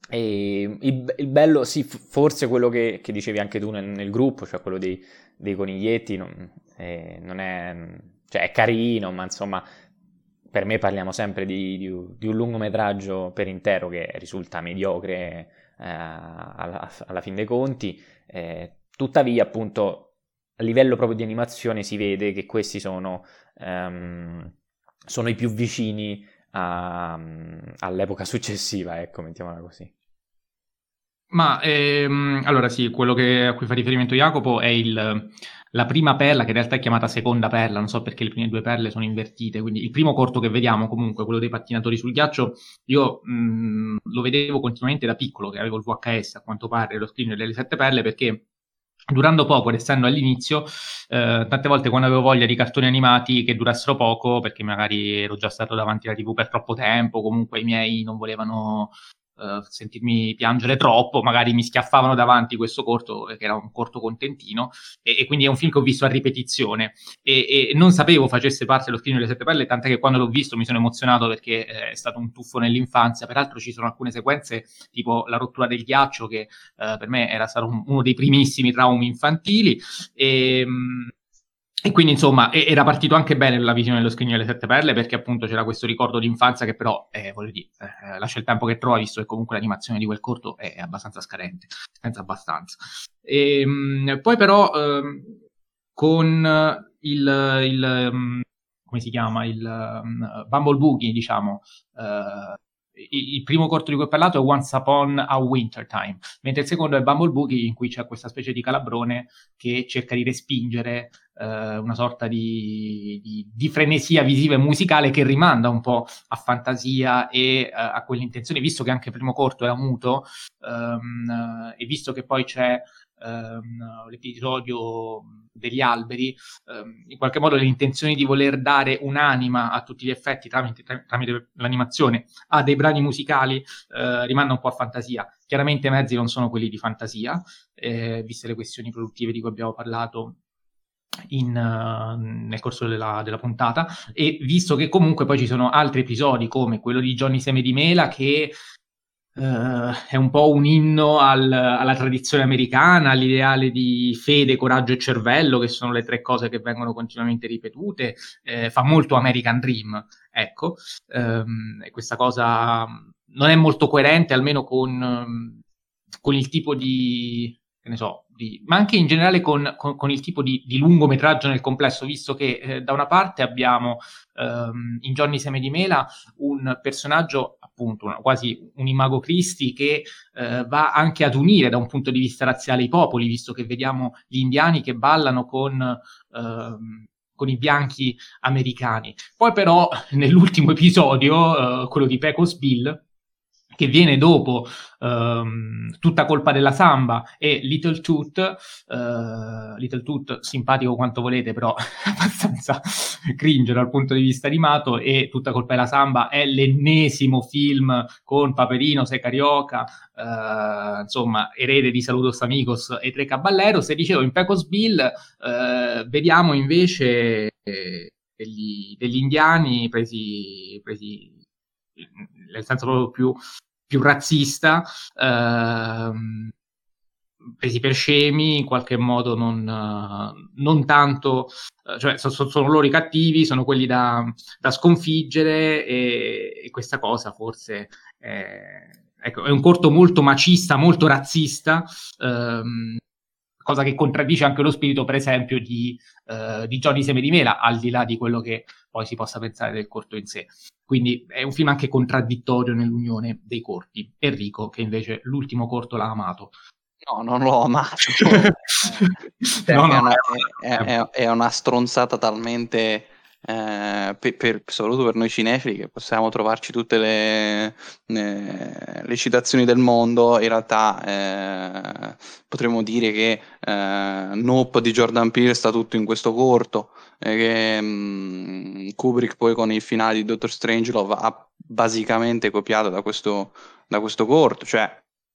E il, bello, sì, forse quello che, che dicevi anche tu nel, nel, gruppo, cioè quello dei, dei coniglietti, non, eh, non è, cioè è carino, ma insomma, per me parliamo sempre di, di, di un lungometraggio per intero che risulta mediocre eh, alla, alla, fin dei conti. Eh, tuttavia, appunto, a livello proprio di animazione si vede che questi sono, um, sono i più vicini all'epoca successiva, ecco, mettiamola così. Ma ehm, allora sì, quello che, a cui fa riferimento Jacopo è il, la prima perla, che in realtà è chiamata seconda perla, non so perché le prime due perle sono invertite, quindi il primo corto che vediamo comunque, quello dei pattinatori sul ghiaccio, io mh, lo vedevo continuamente da piccolo, che avevo il VHS a quanto pare, lo screen delle sette perle, perché durando poco, restando all'inizio, eh, tante volte quando avevo voglia di cartoni animati che durassero poco, perché magari ero già stato davanti alla TV per troppo tempo, comunque i miei non volevano uh, sentirmi piangere troppo, magari mi schiaffavano davanti questo corto, eh, che era un corto contentino, e, e quindi è un film che ho visto a ripetizione. E, e non sapevo facesse parte dello scrigno delle sette pelle, tant'è che quando l'ho visto mi sono emozionato perché eh, è stato un tuffo nell'infanzia. Peraltro ci sono alcune sequenze, tipo la rottura del ghiaccio, che eh, per me era stato un, uno dei primissimi traumi infantili. E, mh, e quindi insomma era partito anche bene la visione dello scrigno delle sette perle perché appunto c'era questo ricordo di infanzia che però, eh, voglio dire, eh, lascia il tempo che trova visto che comunque l'animazione di quel corto è abbastanza scadente, senza abbastanza. E, ehm, poi però eh, con il, il, mm, come si chiama, il um, Bumble Boogie, diciamo, eh, il primo corto di cui ho parlato è Once Upon a Wintertime, mentre il secondo è Bumble Boogie in cui c'è questa specie di calabrone che cerca di respingere eh, una sorta di, di, di, frenesia visiva e musicale che rimanda un po' a fantasia e eh, a quell'intenzione, visto che anche il primo corto era muto ehm, e visto che poi c'è ehm, l'episodio degli alberi, ehm, in qualche modo le intenzioni di voler dare un'anima a tutti gli effetti tramite, tramite l'animazione a dei brani musicali eh, rimanda un po' a fantasia. Chiaramente i mezzi non sono quelli di fantasia, eh, viste le questioni produttive di cui abbiamo parlato in, uh, nel corso della, della, puntata e visto che comunque poi ci sono altri episodi come quello di Johnny Seme di Mela che Uh, è un po' un inno al, alla tradizione americana, all'ideale di fede, coraggio e cervello, che sono le tre cose che vengono continuamente ripetute. Eh, fa molto American Dream, ecco. Um, e questa cosa non è molto coerente, almeno con, con il tipo di, che ne so, di, ma anche in generale con, con, con il tipo di, di, lungometraggio nel complesso, visto che eh, da una parte abbiamo ehm, in Johnny Seme di Mela un personaggio appunto una, quasi un imago Cristi che eh, va anche ad unire da un punto di vista razziale i popoli, visto che vediamo gli indiani che ballano con, ehm, con i bianchi americani. Poi però nell'ultimo episodio, eh, quello di Pecos Bill, che viene dopo um, Tutta colpa della samba e Little Toot, uh, Little Toot simpatico quanto volete, però abbastanza cringe dal punto di vista animato e Tutta colpa della samba è l'ennesimo film con Paperino, Sei Carioca, uh, insomma, erede di Saludos Amigos e Tre Caballeros e dicevo in Pecos Bill uh, vediamo invece degli, degli indiani presi, presi nel senso proprio più più razzista, ehm, presi per scemi, in qualche modo non, non tanto, eh, cioè sono, sono, loro i cattivi, sono quelli da, da sconfiggere e, e, questa cosa forse è, ecco, è, un corto molto macista, molto razzista, ehm, cosa che contraddice anche lo spirito, per esempio, di, eh, di Johnny Seme di Mela, al di là di quello che poi si possa pensare del corto in sé. Quindi è un film anche contraddittorio nell'unione dei corti. Enrico, che invece l'ultimo corto l'ha amato. No, non l'ho amato. no, no, è, una, è, è, è, una, stronzata talmente eh, per, per, soprattutto per noi cinefili che possiamo trovarci tutte le, eh, le citazioni del mondo, in realtà eh, potremmo dire che eh, Nope di Jordan Peele sta tutto in questo corto, e che mh, mm, Kubrick poi con il finale di Doctor Strangelove ha basicamente copiato da questo, da questo corto, cioè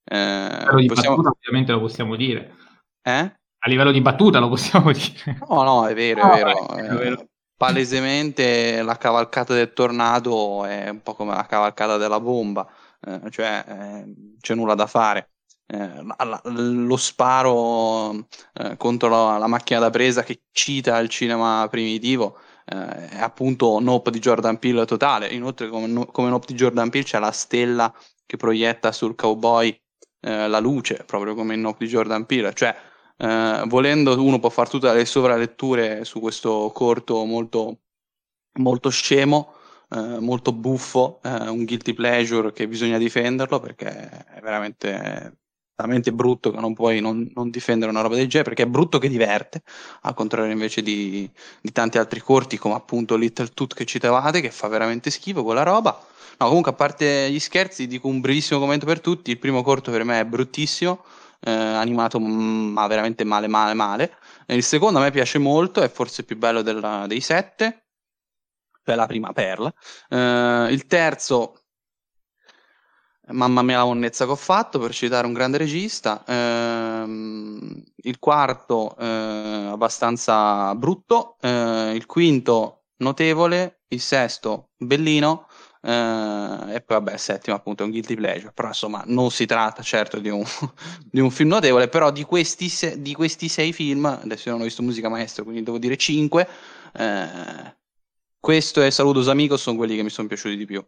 eh, possiamo... battuta, ovviamente lo possiamo dire. Eh? A livello di battuta lo possiamo dire. No, no, è vero, è vero. È vero. Palesemente la cavalcata del tornado è un po' come la cavalcata della bomba, eh, cioè eh, c'è nulla da fare. Eh, la, lo sparo eh, contro la, la, macchina da presa che cita il cinema primitivo eh, è appunto Nope di Jordan Peele totale. Inoltre, come, come Nope di Jordan Peele, c'è la stella che proietta sul cowboy eh, la luce, proprio come Nope di Jordan Peele. Cioè, eh, volendo uno può fare tutte le sovraletture su questo corto molto, molto scemo, eh, molto buffo, eh, un guilty pleasure che bisogna difenderlo perché è veramente talmente brutto che non puoi non, non, difendere una roba del genere perché è brutto che diverte al contrario invece di, di tanti altri corti come appunto Little Toot che citavate che fa veramente schifo quella roba. No comunque a parte gli scherzi dico un brevissimo commento per tutti il primo corto per me è bruttissimo eh, animato ma veramente male male male. Il secondo a me piace molto è forse più bello della, dei sette cioè la prima perla. Eh, il terzo Mamma mia la monnezza che ho fatto per citare un grande regista. Ehm, il quarto eh, abbastanza brutto, eh, il quinto notevole, il sesto bellino eh, e poi vabbè il settimo appunto è un guilty pleasure. Però insomma non si tratta certo di un, di un film notevole, però di questi, se, di questi, sei film, adesso io non ho visto Musica Maestro quindi devo dire cinque, eh, questo e Saludos Amigos sono quelli che mi sono piaciuti di più.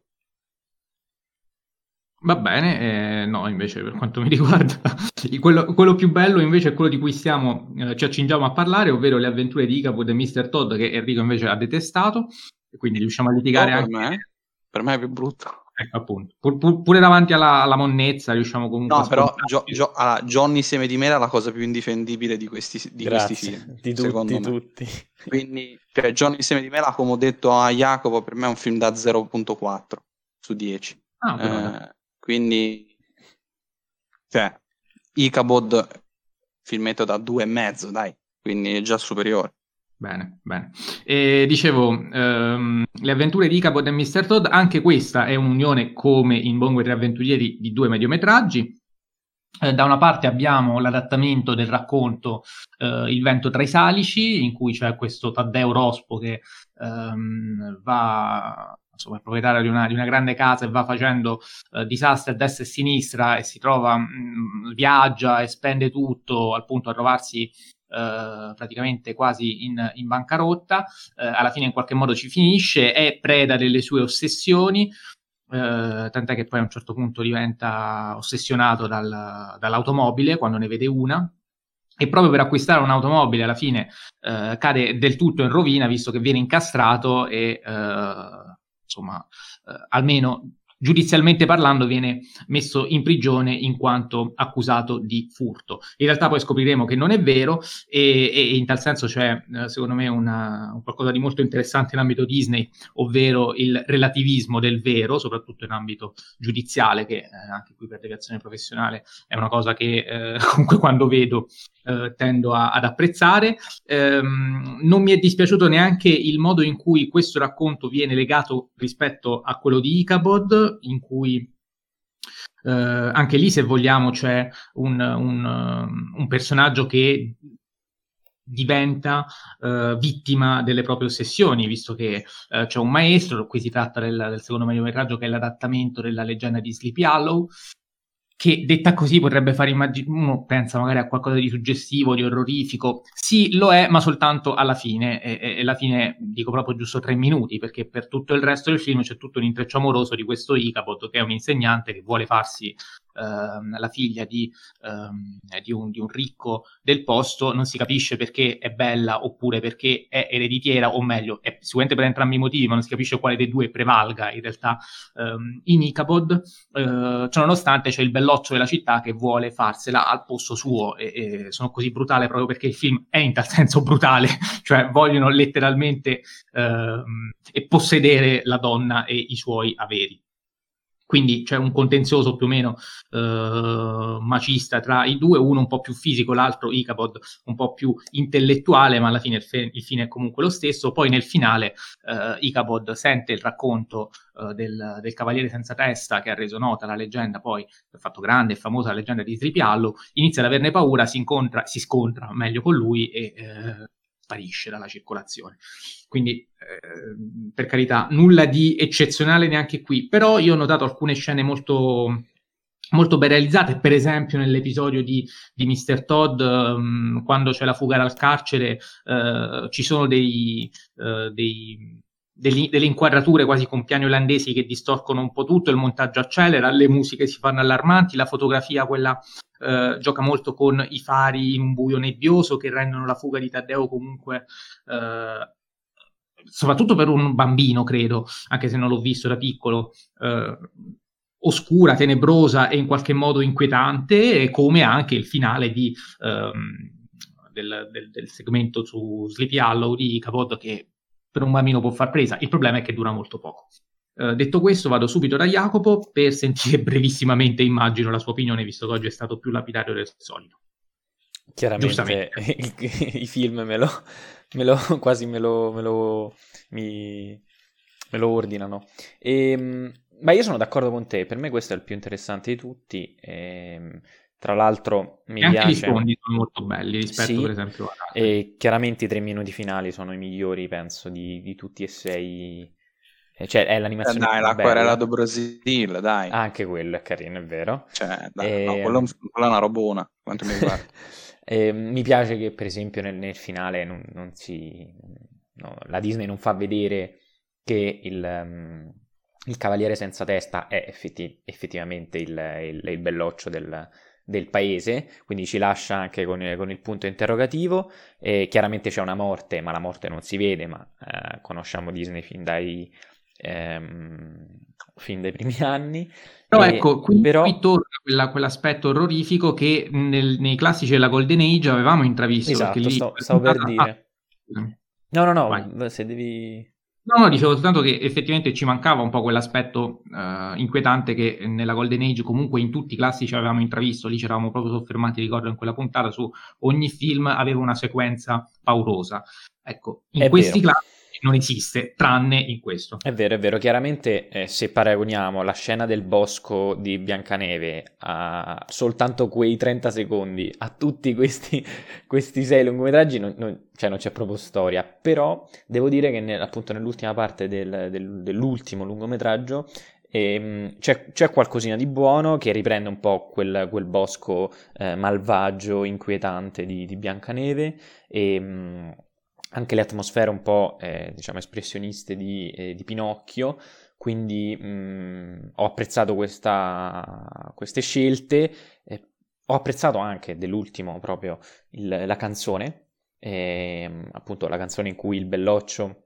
Va bene, eh, no, invece per quanto mi riguarda, quello, quello, più bello invece è quello di cui stiamo, eh, ci accingiamo a parlare, ovvero le avventure di Icabod e Mr. Todd che Enrico invece ha detestato, e quindi riusciamo a litigare per anche... Me, per me è più brutto. Ecco, appunto. Pur, pur, pure davanti alla, alla, monnezza riusciamo comunque no, a però Gio, Gio, allora, Johnny Seme di Mera è la cosa più indifendibile di questi, di questi film. Di tutti, tutti. Quindi, cioè, Johnny Seme di Mera, come ho detto a Jacopo, per me è un film da 0.4 su 10. Ah, eh, quindi, cioè, Icabod, filmetto da 2,5, dai, quindi è già superiore. Bene, bene. E dicevo, ehm, le avventure di Icabod e Mr. Todd, anche questa è un'unione, come in Bongo e Tre Avventurieri, di due mediometraggi. Eh, da una parte abbiamo l'adattamento del racconto eh, Il vento tra i salici, in cui c'è questo Taddeo Rospo che ehm, va insomma, è proprietario di una, di una, grande casa e va facendo eh, disastri a destra e a sinistra e si trova, mh, mm, viaggia e spende tutto al punto da trovarsi praticamente quasi in, in bancarotta, eh, alla fine in qualche modo ci finisce, è preda delle sue ossessioni, eh, tant'è che poi a un certo punto diventa ossessionato dal, dall'automobile quando ne vede una. E proprio per acquistare un'automobile alla fine eh, cade del tutto in rovina, visto che viene incastrato e eh, insomma, almeno giudizialmente parlando viene messo in prigione in quanto accusato di furto. In realtà poi scopriremo che non è vero e, e in tal senso c'è eh, secondo me una, un qualcosa di molto interessante in ambito Disney, ovvero il relativismo del vero, soprattutto in ambito giudiziale, che eh, anche qui per legazione professionale è una cosa che eh, comunque quando vedo eh, tendo a, ad apprezzare. Ehm, non mi è dispiaciuto neanche il modo in cui questo racconto viene legato rispetto a quello di Icabod, in cui eh, anche lì, se vogliamo, c'è un, un, un personaggio che diventa uh, vittima delle proprie ossessioni, visto che uh, c'è un maestro, qui si tratta del, del secondo mediometraggio che è l'adattamento della leggenda di Sleepy Hollow, che detta così potrebbe fare immaginare, uno pensa magari a qualcosa di suggestivo, di orrorifico. Sì, lo è, ma soltanto alla fine, e, e, alla fine dico proprio giusto tre minuti, perché per tutto il resto del film c'è tutto un intreccio amoroso di questo Icabod, che è un insegnante che vuole farsi ehm, la figlia di, ehm, di, un, di, un, ricco del posto, non si capisce perché è bella oppure perché è ereditiera, o meglio, è sicuramente per entrambi i motivi, ma non si capisce quale dei due prevalga in realtà ehm, in Icabod. Eh, ciononostante c'è il belloccio della città che vuole farsela al posto suo e, e sono così brutale proprio perché il film è in tal senso brutale, cioè vogliono letteralmente ehm, possedere la donna e i suoi averi. Quindi c'è un contenzioso più o meno eh, macista tra i due, uno un po' più fisico, l'altro Icabod un po' più intellettuale, ma alla fine il, fe- il fine è comunque lo stesso. Poi nel finale eh, Icabod sente il racconto eh, del, del, Cavaliere senza testa che ha reso nota la leggenda, poi ha fatto grande e famosa la leggenda di Tripiallo, inizia ad averne paura, si, incontra, si scontra meglio con lui e eh, sparisce dalla circolazione. Quindi, eh, per carità, nulla di eccezionale neanche qui, però io ho notato alcune scene molto, molto ben realizzate, per esempio nell'episodio di, di Mr. Todd, um, quando c'è la fuga dal carcere, uh, ci sono dei, uh, dei delle, delle, inquadrature quasi con piani olandesi che distorcono un po' tutto, il montaggio accelera, le musiche si fanno allarmanti, la fotografia quella eh, gioca molto con i fari in un buio nebbioso che rendono la fuga di Taddeo comunque eh, soprattutto per un bambino, credo, anche se non l'ho visto da piccolo, eh, oscura, tenebrosa e in qualche modo inquietante, come anche il finale di, ehm, del, del, del, segmento su Sleepy Hollow di Capod che per un bambino può far presa. Il problema è che dura molto poco. Uh, detto questo, vado subito da Jacopo per sentire brevissimamente, immagino, la sua opinione, visto che oggi è stato più lapidario del solito. Chiaramente i, i, film me lo, me lo quasi me lo, me lo, mi, me lo ordinano. E, ehm, ma io sono d'accordo con te, per me questo è il più interessante di tutti. E, ehm, tra l'altro mi e piace... Anche i fondi sono molto belli rispetto sì, per esempio a... E chiaramente i tre minuti finali sono i migliori, penso, di, di tutti e sei... Eh, cioè, è l'animazione eh dai, l'acquarella do Brasil, dai. Anche quello è carino, è vero. Cioè, dai, e... no, quello, quello, è una robona, quanto mi riguarda. e, mi piace che, per esempio, nel, nel finale non, non si... No, la Disney non fa vedere che il... Um, il Cavaliere senza testa è effetti, effettivamente il, il, il belloccio del, del paese, quindi ci lascia anche con, con il punto interrogativo. E chiaramente c'è una morte, ma la morte non si vede, ma eh, conosciamo Disney fin dai, ehm, fin dai primi anni. Però e, ecco, qui, però... qui torna quella, quell'aspetto orrorifico che nel, nei classici della Golden Age avevamo intravisto. Esatto, lì... stavo, stavo per dire. No, no, no, Vai. se devi... No, no, dicevo soltanto che effettivamente ci mancava un po' quell'aspetto uh, inquietante che nella Golden Age comunque in tutti i classici avevamo intravisto, lì ci eravamo proprio soffermati, ricordo in quella puntata, su ogni film aveva una sequenza paurosa. Ecco, in È questi vero. classici non esiste, tranne in questo. È vero, è vero. Chiaramente eh, se paragoniamo la scena del bosco di Biancaneve a soltanto quei 30 secondi a tutti questi, questi sei lungometraggi, non, non, cioè non c'è proprio storia. Però devo dire che nel, appunto nell'ultima parte del, del, dell'ultimo lungometraggio ehm, c'è, c'è, qualcosina di buono che riprende un po' quel, quel bosco eh, malvagio, inquietante di, di Biancaneve e ehm, anche le atmosfere un po', eh, diciamo, espressioniste di, eh, di Pinocchio, quindi mh, mm, ho apprezzato questa, queste scelte, eh, ho apprezzato anche dell'ultimo proprio il, la canzone, ehm, appunto la canzone in cui il belloccio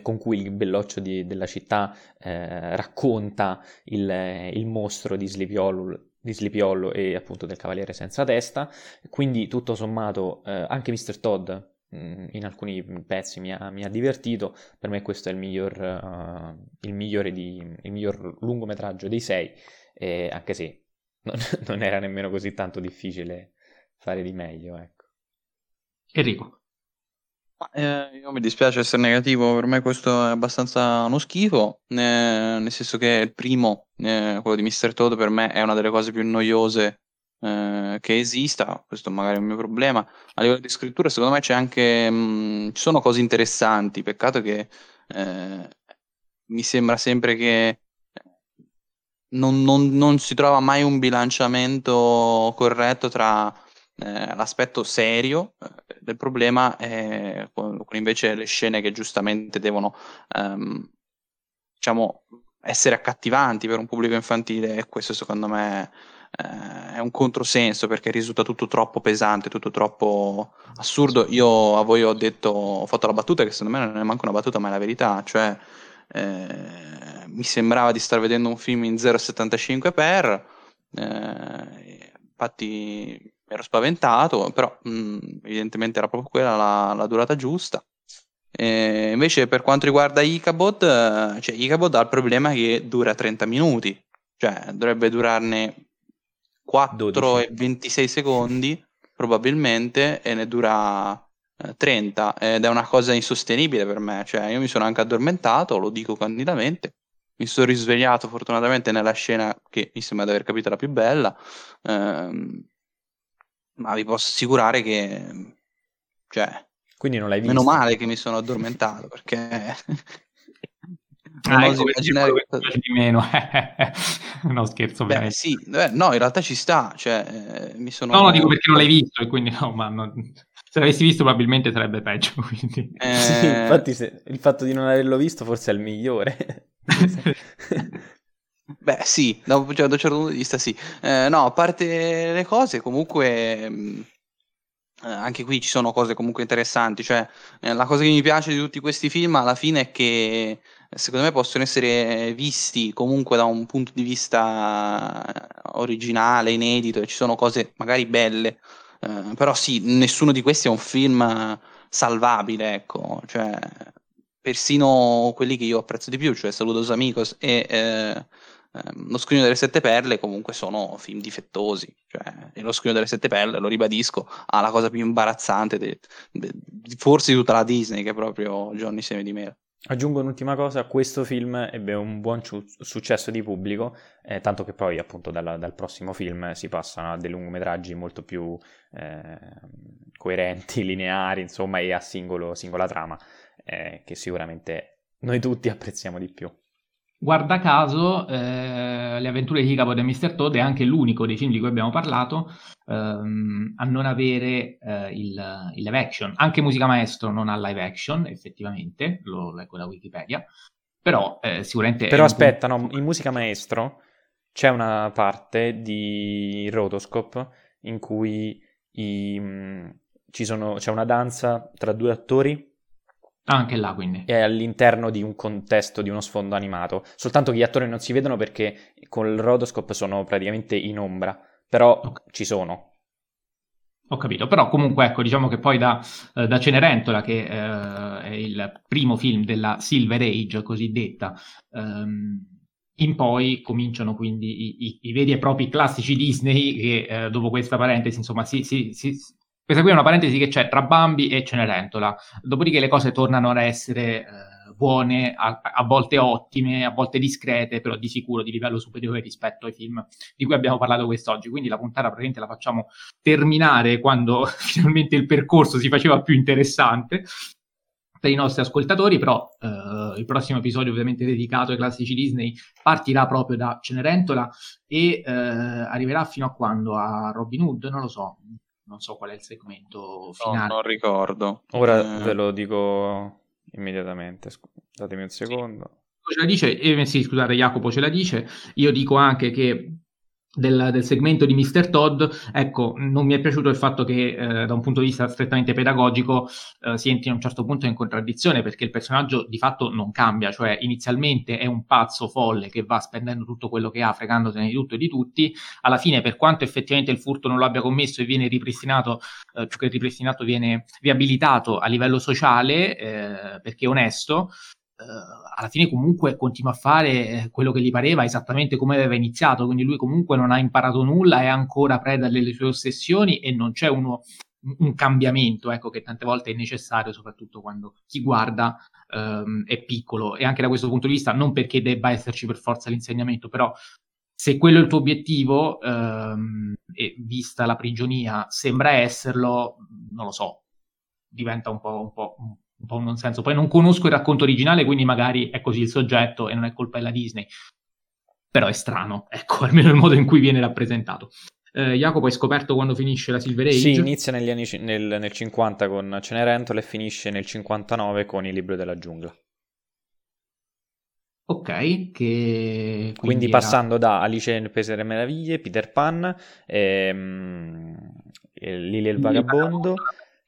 con cui il belloccio di, della città eh, racconta il, il, mostro di Slipiollo, di Slipiollo e appunto del Cavaliere senza testa. Quindi, tutto sommato, eh, anche Mr. Todd in alcuni pezzi mi ha, mi ha, divertito, per me questo è il miglior, uh, il migliore di, il miglior lungometraggio dei sei, eh, anche se non, non, era nemmeno così tanto difficile fare di meglio. Ecco. Enrico. Eh, io mi dispiace essere negativo, per me questo è abbastanza uno schifo, eh, nel senso che il primo, eh, quello di Mr. Toad, per me è una delle cose più noiose eh, che esista, questo magari è un mio problema. A livello di scrittura, secondo me c'è anche, mh, mm, ci sono cose interessanti, peccato che eh, mi sembra sempre che non, non, non, si trova mai un bilanciamento corretto tra eh, l'aspetto serio eh, del problema e con, con, invece le scene che giustamente devono ehm, diciamo essere accattivanti per un pubblico infantile e questo secondo me eh, è un controsenso perché risulta tutto troppo pesante, tutto troppo assurdo. Io a voi ho detto, ho fatto la battuta che secondo me non è manco una battuta, ma è la verità, cioè eh, mi sembrava di star vedendo un film in 0,75 per, eh, infatti ero spaventato, però mh, mm, evidentemente era proprio quella la, la durata giusta. E invece per quanto riguarda Icabod, cioè Icabod ha il problema che dura 30 minuti, cioè dovrebbe durarne 4 12. e 26 secondi probabilmente e ne dura 30 eh, ed è una cosa insostenibile per me, cioè io mi sono anche addormentato, lo dico candidamente, mi sono risvegliato fortunatamente nella scena che mi sembra di aver capito la più bella, ehm, ma vi posso assicurare che, cioè, quindi non l'hai visto? Meno male che mi sono addormentato perché ah, oso immaginare di meno. no, scherzo, Beh, sì, beh, no, in realtà ci sta, cioè, eh, mi sono... No, no, dico perché non l'hai visto e quindi no, ma non... se l'avessi visto probabilmente sarebbe peggio, quindi... Eh... Sì, infatti se... il fatto di non averlo visto forse è il migliore. Beh, sì, da, cioè, da un certo punto di vista sì. Eh, no, a parte le cose, comunque... Mh, mm, eh, anche qui ci sono cose comunque interessanti, cioè eh, la cosa che mi piace di tutti questi film alla fine è che secondo me possono essere visti comunque da un punto di vista originale, inedito, e ci sono cose magari belle, eh, però sì, nessuno di questi è un film salvabile, ecco, cioè persino quelli che io apprezzo di più, cioè Saludos Amigos e eh, ehm, Lo Scrigno delle Sette Perle, comunque sono film difettosi, cioè Lo Scrigno delle Sette Perle, lo ribadisco, ha la cosa più imbarazzante de, de, forse di tutta la Disney, che è proprio Johnny Seme di Mera. Aggiungo un'ultima cosa, questo film ebbe un buon ciu- successo di pubblico, eh, tanto che poi appunto dalla, dal prossimo film si passano a dei lungometraggi molto più eh, coerenti, lineari, insomma, e a singolo, singola trama, eh, che sicuramente noi tutti apprezziamo di più. Guarda caso, eh, Le avventure di Hiccup e Mr. Toad è anche l'unico dei film di cui abbiamo parlato ehm, a non avere eh, il, il, live action. Anche Musica Maestro non ha live action, effettivamente, lo leggo da Wikipedia, però eh, sicuramente... Però aspetta, punto... no, in Musica Maestro c'è una parte di Rotoscope in cui i, mh, sono, c'è una danza tra due attori Anche là, quindi. È all'interno di un contesto, di uno sfondo animato. Soltanto che gli attori non si vedono perché col rotoscope sono praticamente in ombra, però okay. ci sono. Ho capito, però comunque ecco, diciamo che poi da, eh, da Cenerentola, che eh, è il primo film della Silver Age cosiddetta, ehm, in poi cominciano quindi i, i, i, veri e propri classici Disney che eh, dopo questa parentesi, insomma, si, si, si, questa qui è una parentesi che c'è tra Bambi e Cenerentola, dopodiché le cose tornano ad essere eh, buone, a, a, volte ottime, a volte discrete, però di sicuro di livello superiore rispetto ai film di cui abbiamo parlato quest'oggi. Quindi la puntata praticamente la facciamo terminare quando finalmente il percorso si faceva più interessante per i nostri ascoltatori, però eh, il prossimo episodio ovviamente dedicato ai classici Disney partirà proprio da Cenerentola e eh, arriverà fino a quando? A Robin Hood? Non lo so, non so qual è il segmento finale. No, non ricordo. Ora eh... ve lo dico immediatamente. Datemi un secondo. Sì. Ce la dice, eh, sì, scusate, Jacopo ce la dice. Io dico anche che del, del, segmento di Mr. Todd, ecco, non mi è piaciuto il fatto che eh, da un punto di vista strettamente pedagogico eh, si entri a un certo punto in contraddizione perché il personaggio di fatto non cambia, cioè inizialmente è un pazzo folle che va spendendo tutto quello che ha, fregandosene di tutto e di tutti, alla fine per quanto effettivamente il furto non lo abbia commesso e viene ripristinato, eh, più che ripristinato viene riabilitato a livello sociale eh, perché è onesto, alla fine comunque continua a fare eh, quello che gli pareva esattamente come aveva iniziato, quindi lui comunque non ha imparato nulla, è ancora preda delle sue ossessioni e non c'è uno, un cambiamento, ecco, che tante volte è necessario, soprattutto quando chi guarda um, è piccolo. E anche da questo punto di vista, non perché debba esserci per forza l'insegnamento, però se quello è il tuo obiettivo, um, e vista la prigionia sembra esserlo, non lo so, diventa un po', un po', un po' un non senso. Poi non conosco il racconto originale, quindi magari è così il soggetto e non è colpa della Disney. Però è strano, ecco, almeno il modo in cui viene rappresentato. Eh, Jacopo, hai scoperto quando finisce la Silver Age? Sì, inizia negli anni, nel, nel 50 con Cenerentola e finisce nel 59 con il libro della giungla. Ok, che quindi, quindi era... passando da Alice nel Paese delle Meraviglie, Peter Pan, ehm, Lily e il Vagabondo,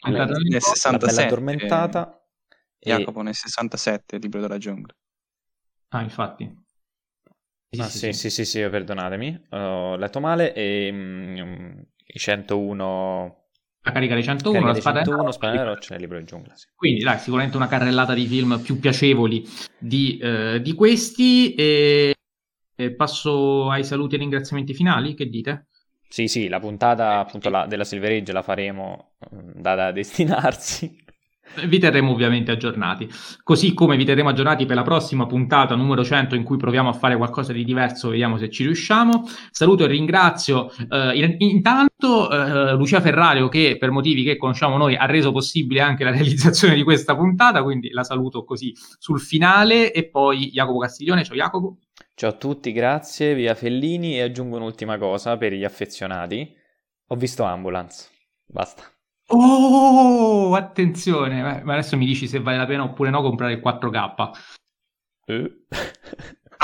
nel, nel 67, la Bella Addormentata, Jacopo nel 67, il libro della giungla. Ah, infatti. Sì, ah, sì, sì, sì, sì, perdonatemi, ho letto male. E um, i 101... La carica dei 101, carica la spada 101, Spada nella roccia nel libro di giungla. Sì. Quindi dai, sicuramente una carrellata di film più piacevoli di, eh, di questi. E, e passo ai saluti e ringraziamenti finali, che dite? Sì, sì, la puntata appunto la, della Silver Age la faremo mm, da, da destinarsi vi terremo ovviamente aggiornati, così come vi terremo aggiornati per la prossima puntata numero 100 in cui proviamo a fare qualcosa di diverso, vediamo se ci riusciamo. Saluto e ringrazio eh, in, intanto eh, Lucia Ferrario che per motivi che conosciamo noi ha reso possibile anche la realizzazione di questa puntata, quindi la saluto così sul finale e poi Jacopo Castiglione, ciao Jacopo. Ciao a tutti, grazie, via Fellini e aggiungo un'ultima cosa per gli affezionati. Ho visto Ambulance, basta. Oh, attenzione, ma adesso mi dici se vale la pena oppure no comprare il 4K. Eh.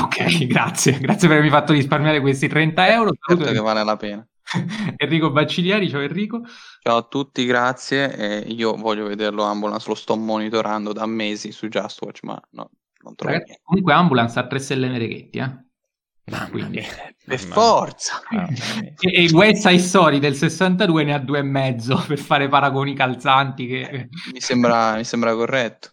ok, grazie, grazie per avermi fatto risparmiare questi 30 euro. Certo che vale la pena. Enrico Bacciglieri, ciao Enrico. Ciao a tutti, grazie. Eh, io voglio vederlo Ambulance, lo sto monitorando da mesi su Just Watch, ma no, non trovo Ragazzi. Comunque Ambulance ha 3 stelle Mereghetti, eh? Quindi, per forza! e, il West Side Story del 62 ne ha due e mezzo per fare paragoni calzanti. Che... mi, sembra, mi sembra corretto.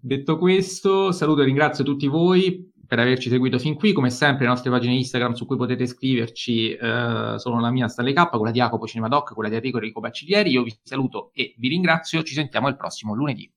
Detto questo, saluto e ringrazio tutti voi per averci seguito fin qui. Come sempre, le nostre pagine Instagram su cui potete scriverci eh, sono la mia Stanley K, quella di Jacopo Cinemadoc, quella di Enrico Enrico Bacciglieri. Io vi saluto e vi ringrazio. Ci sentiamo il prossimo lunedì.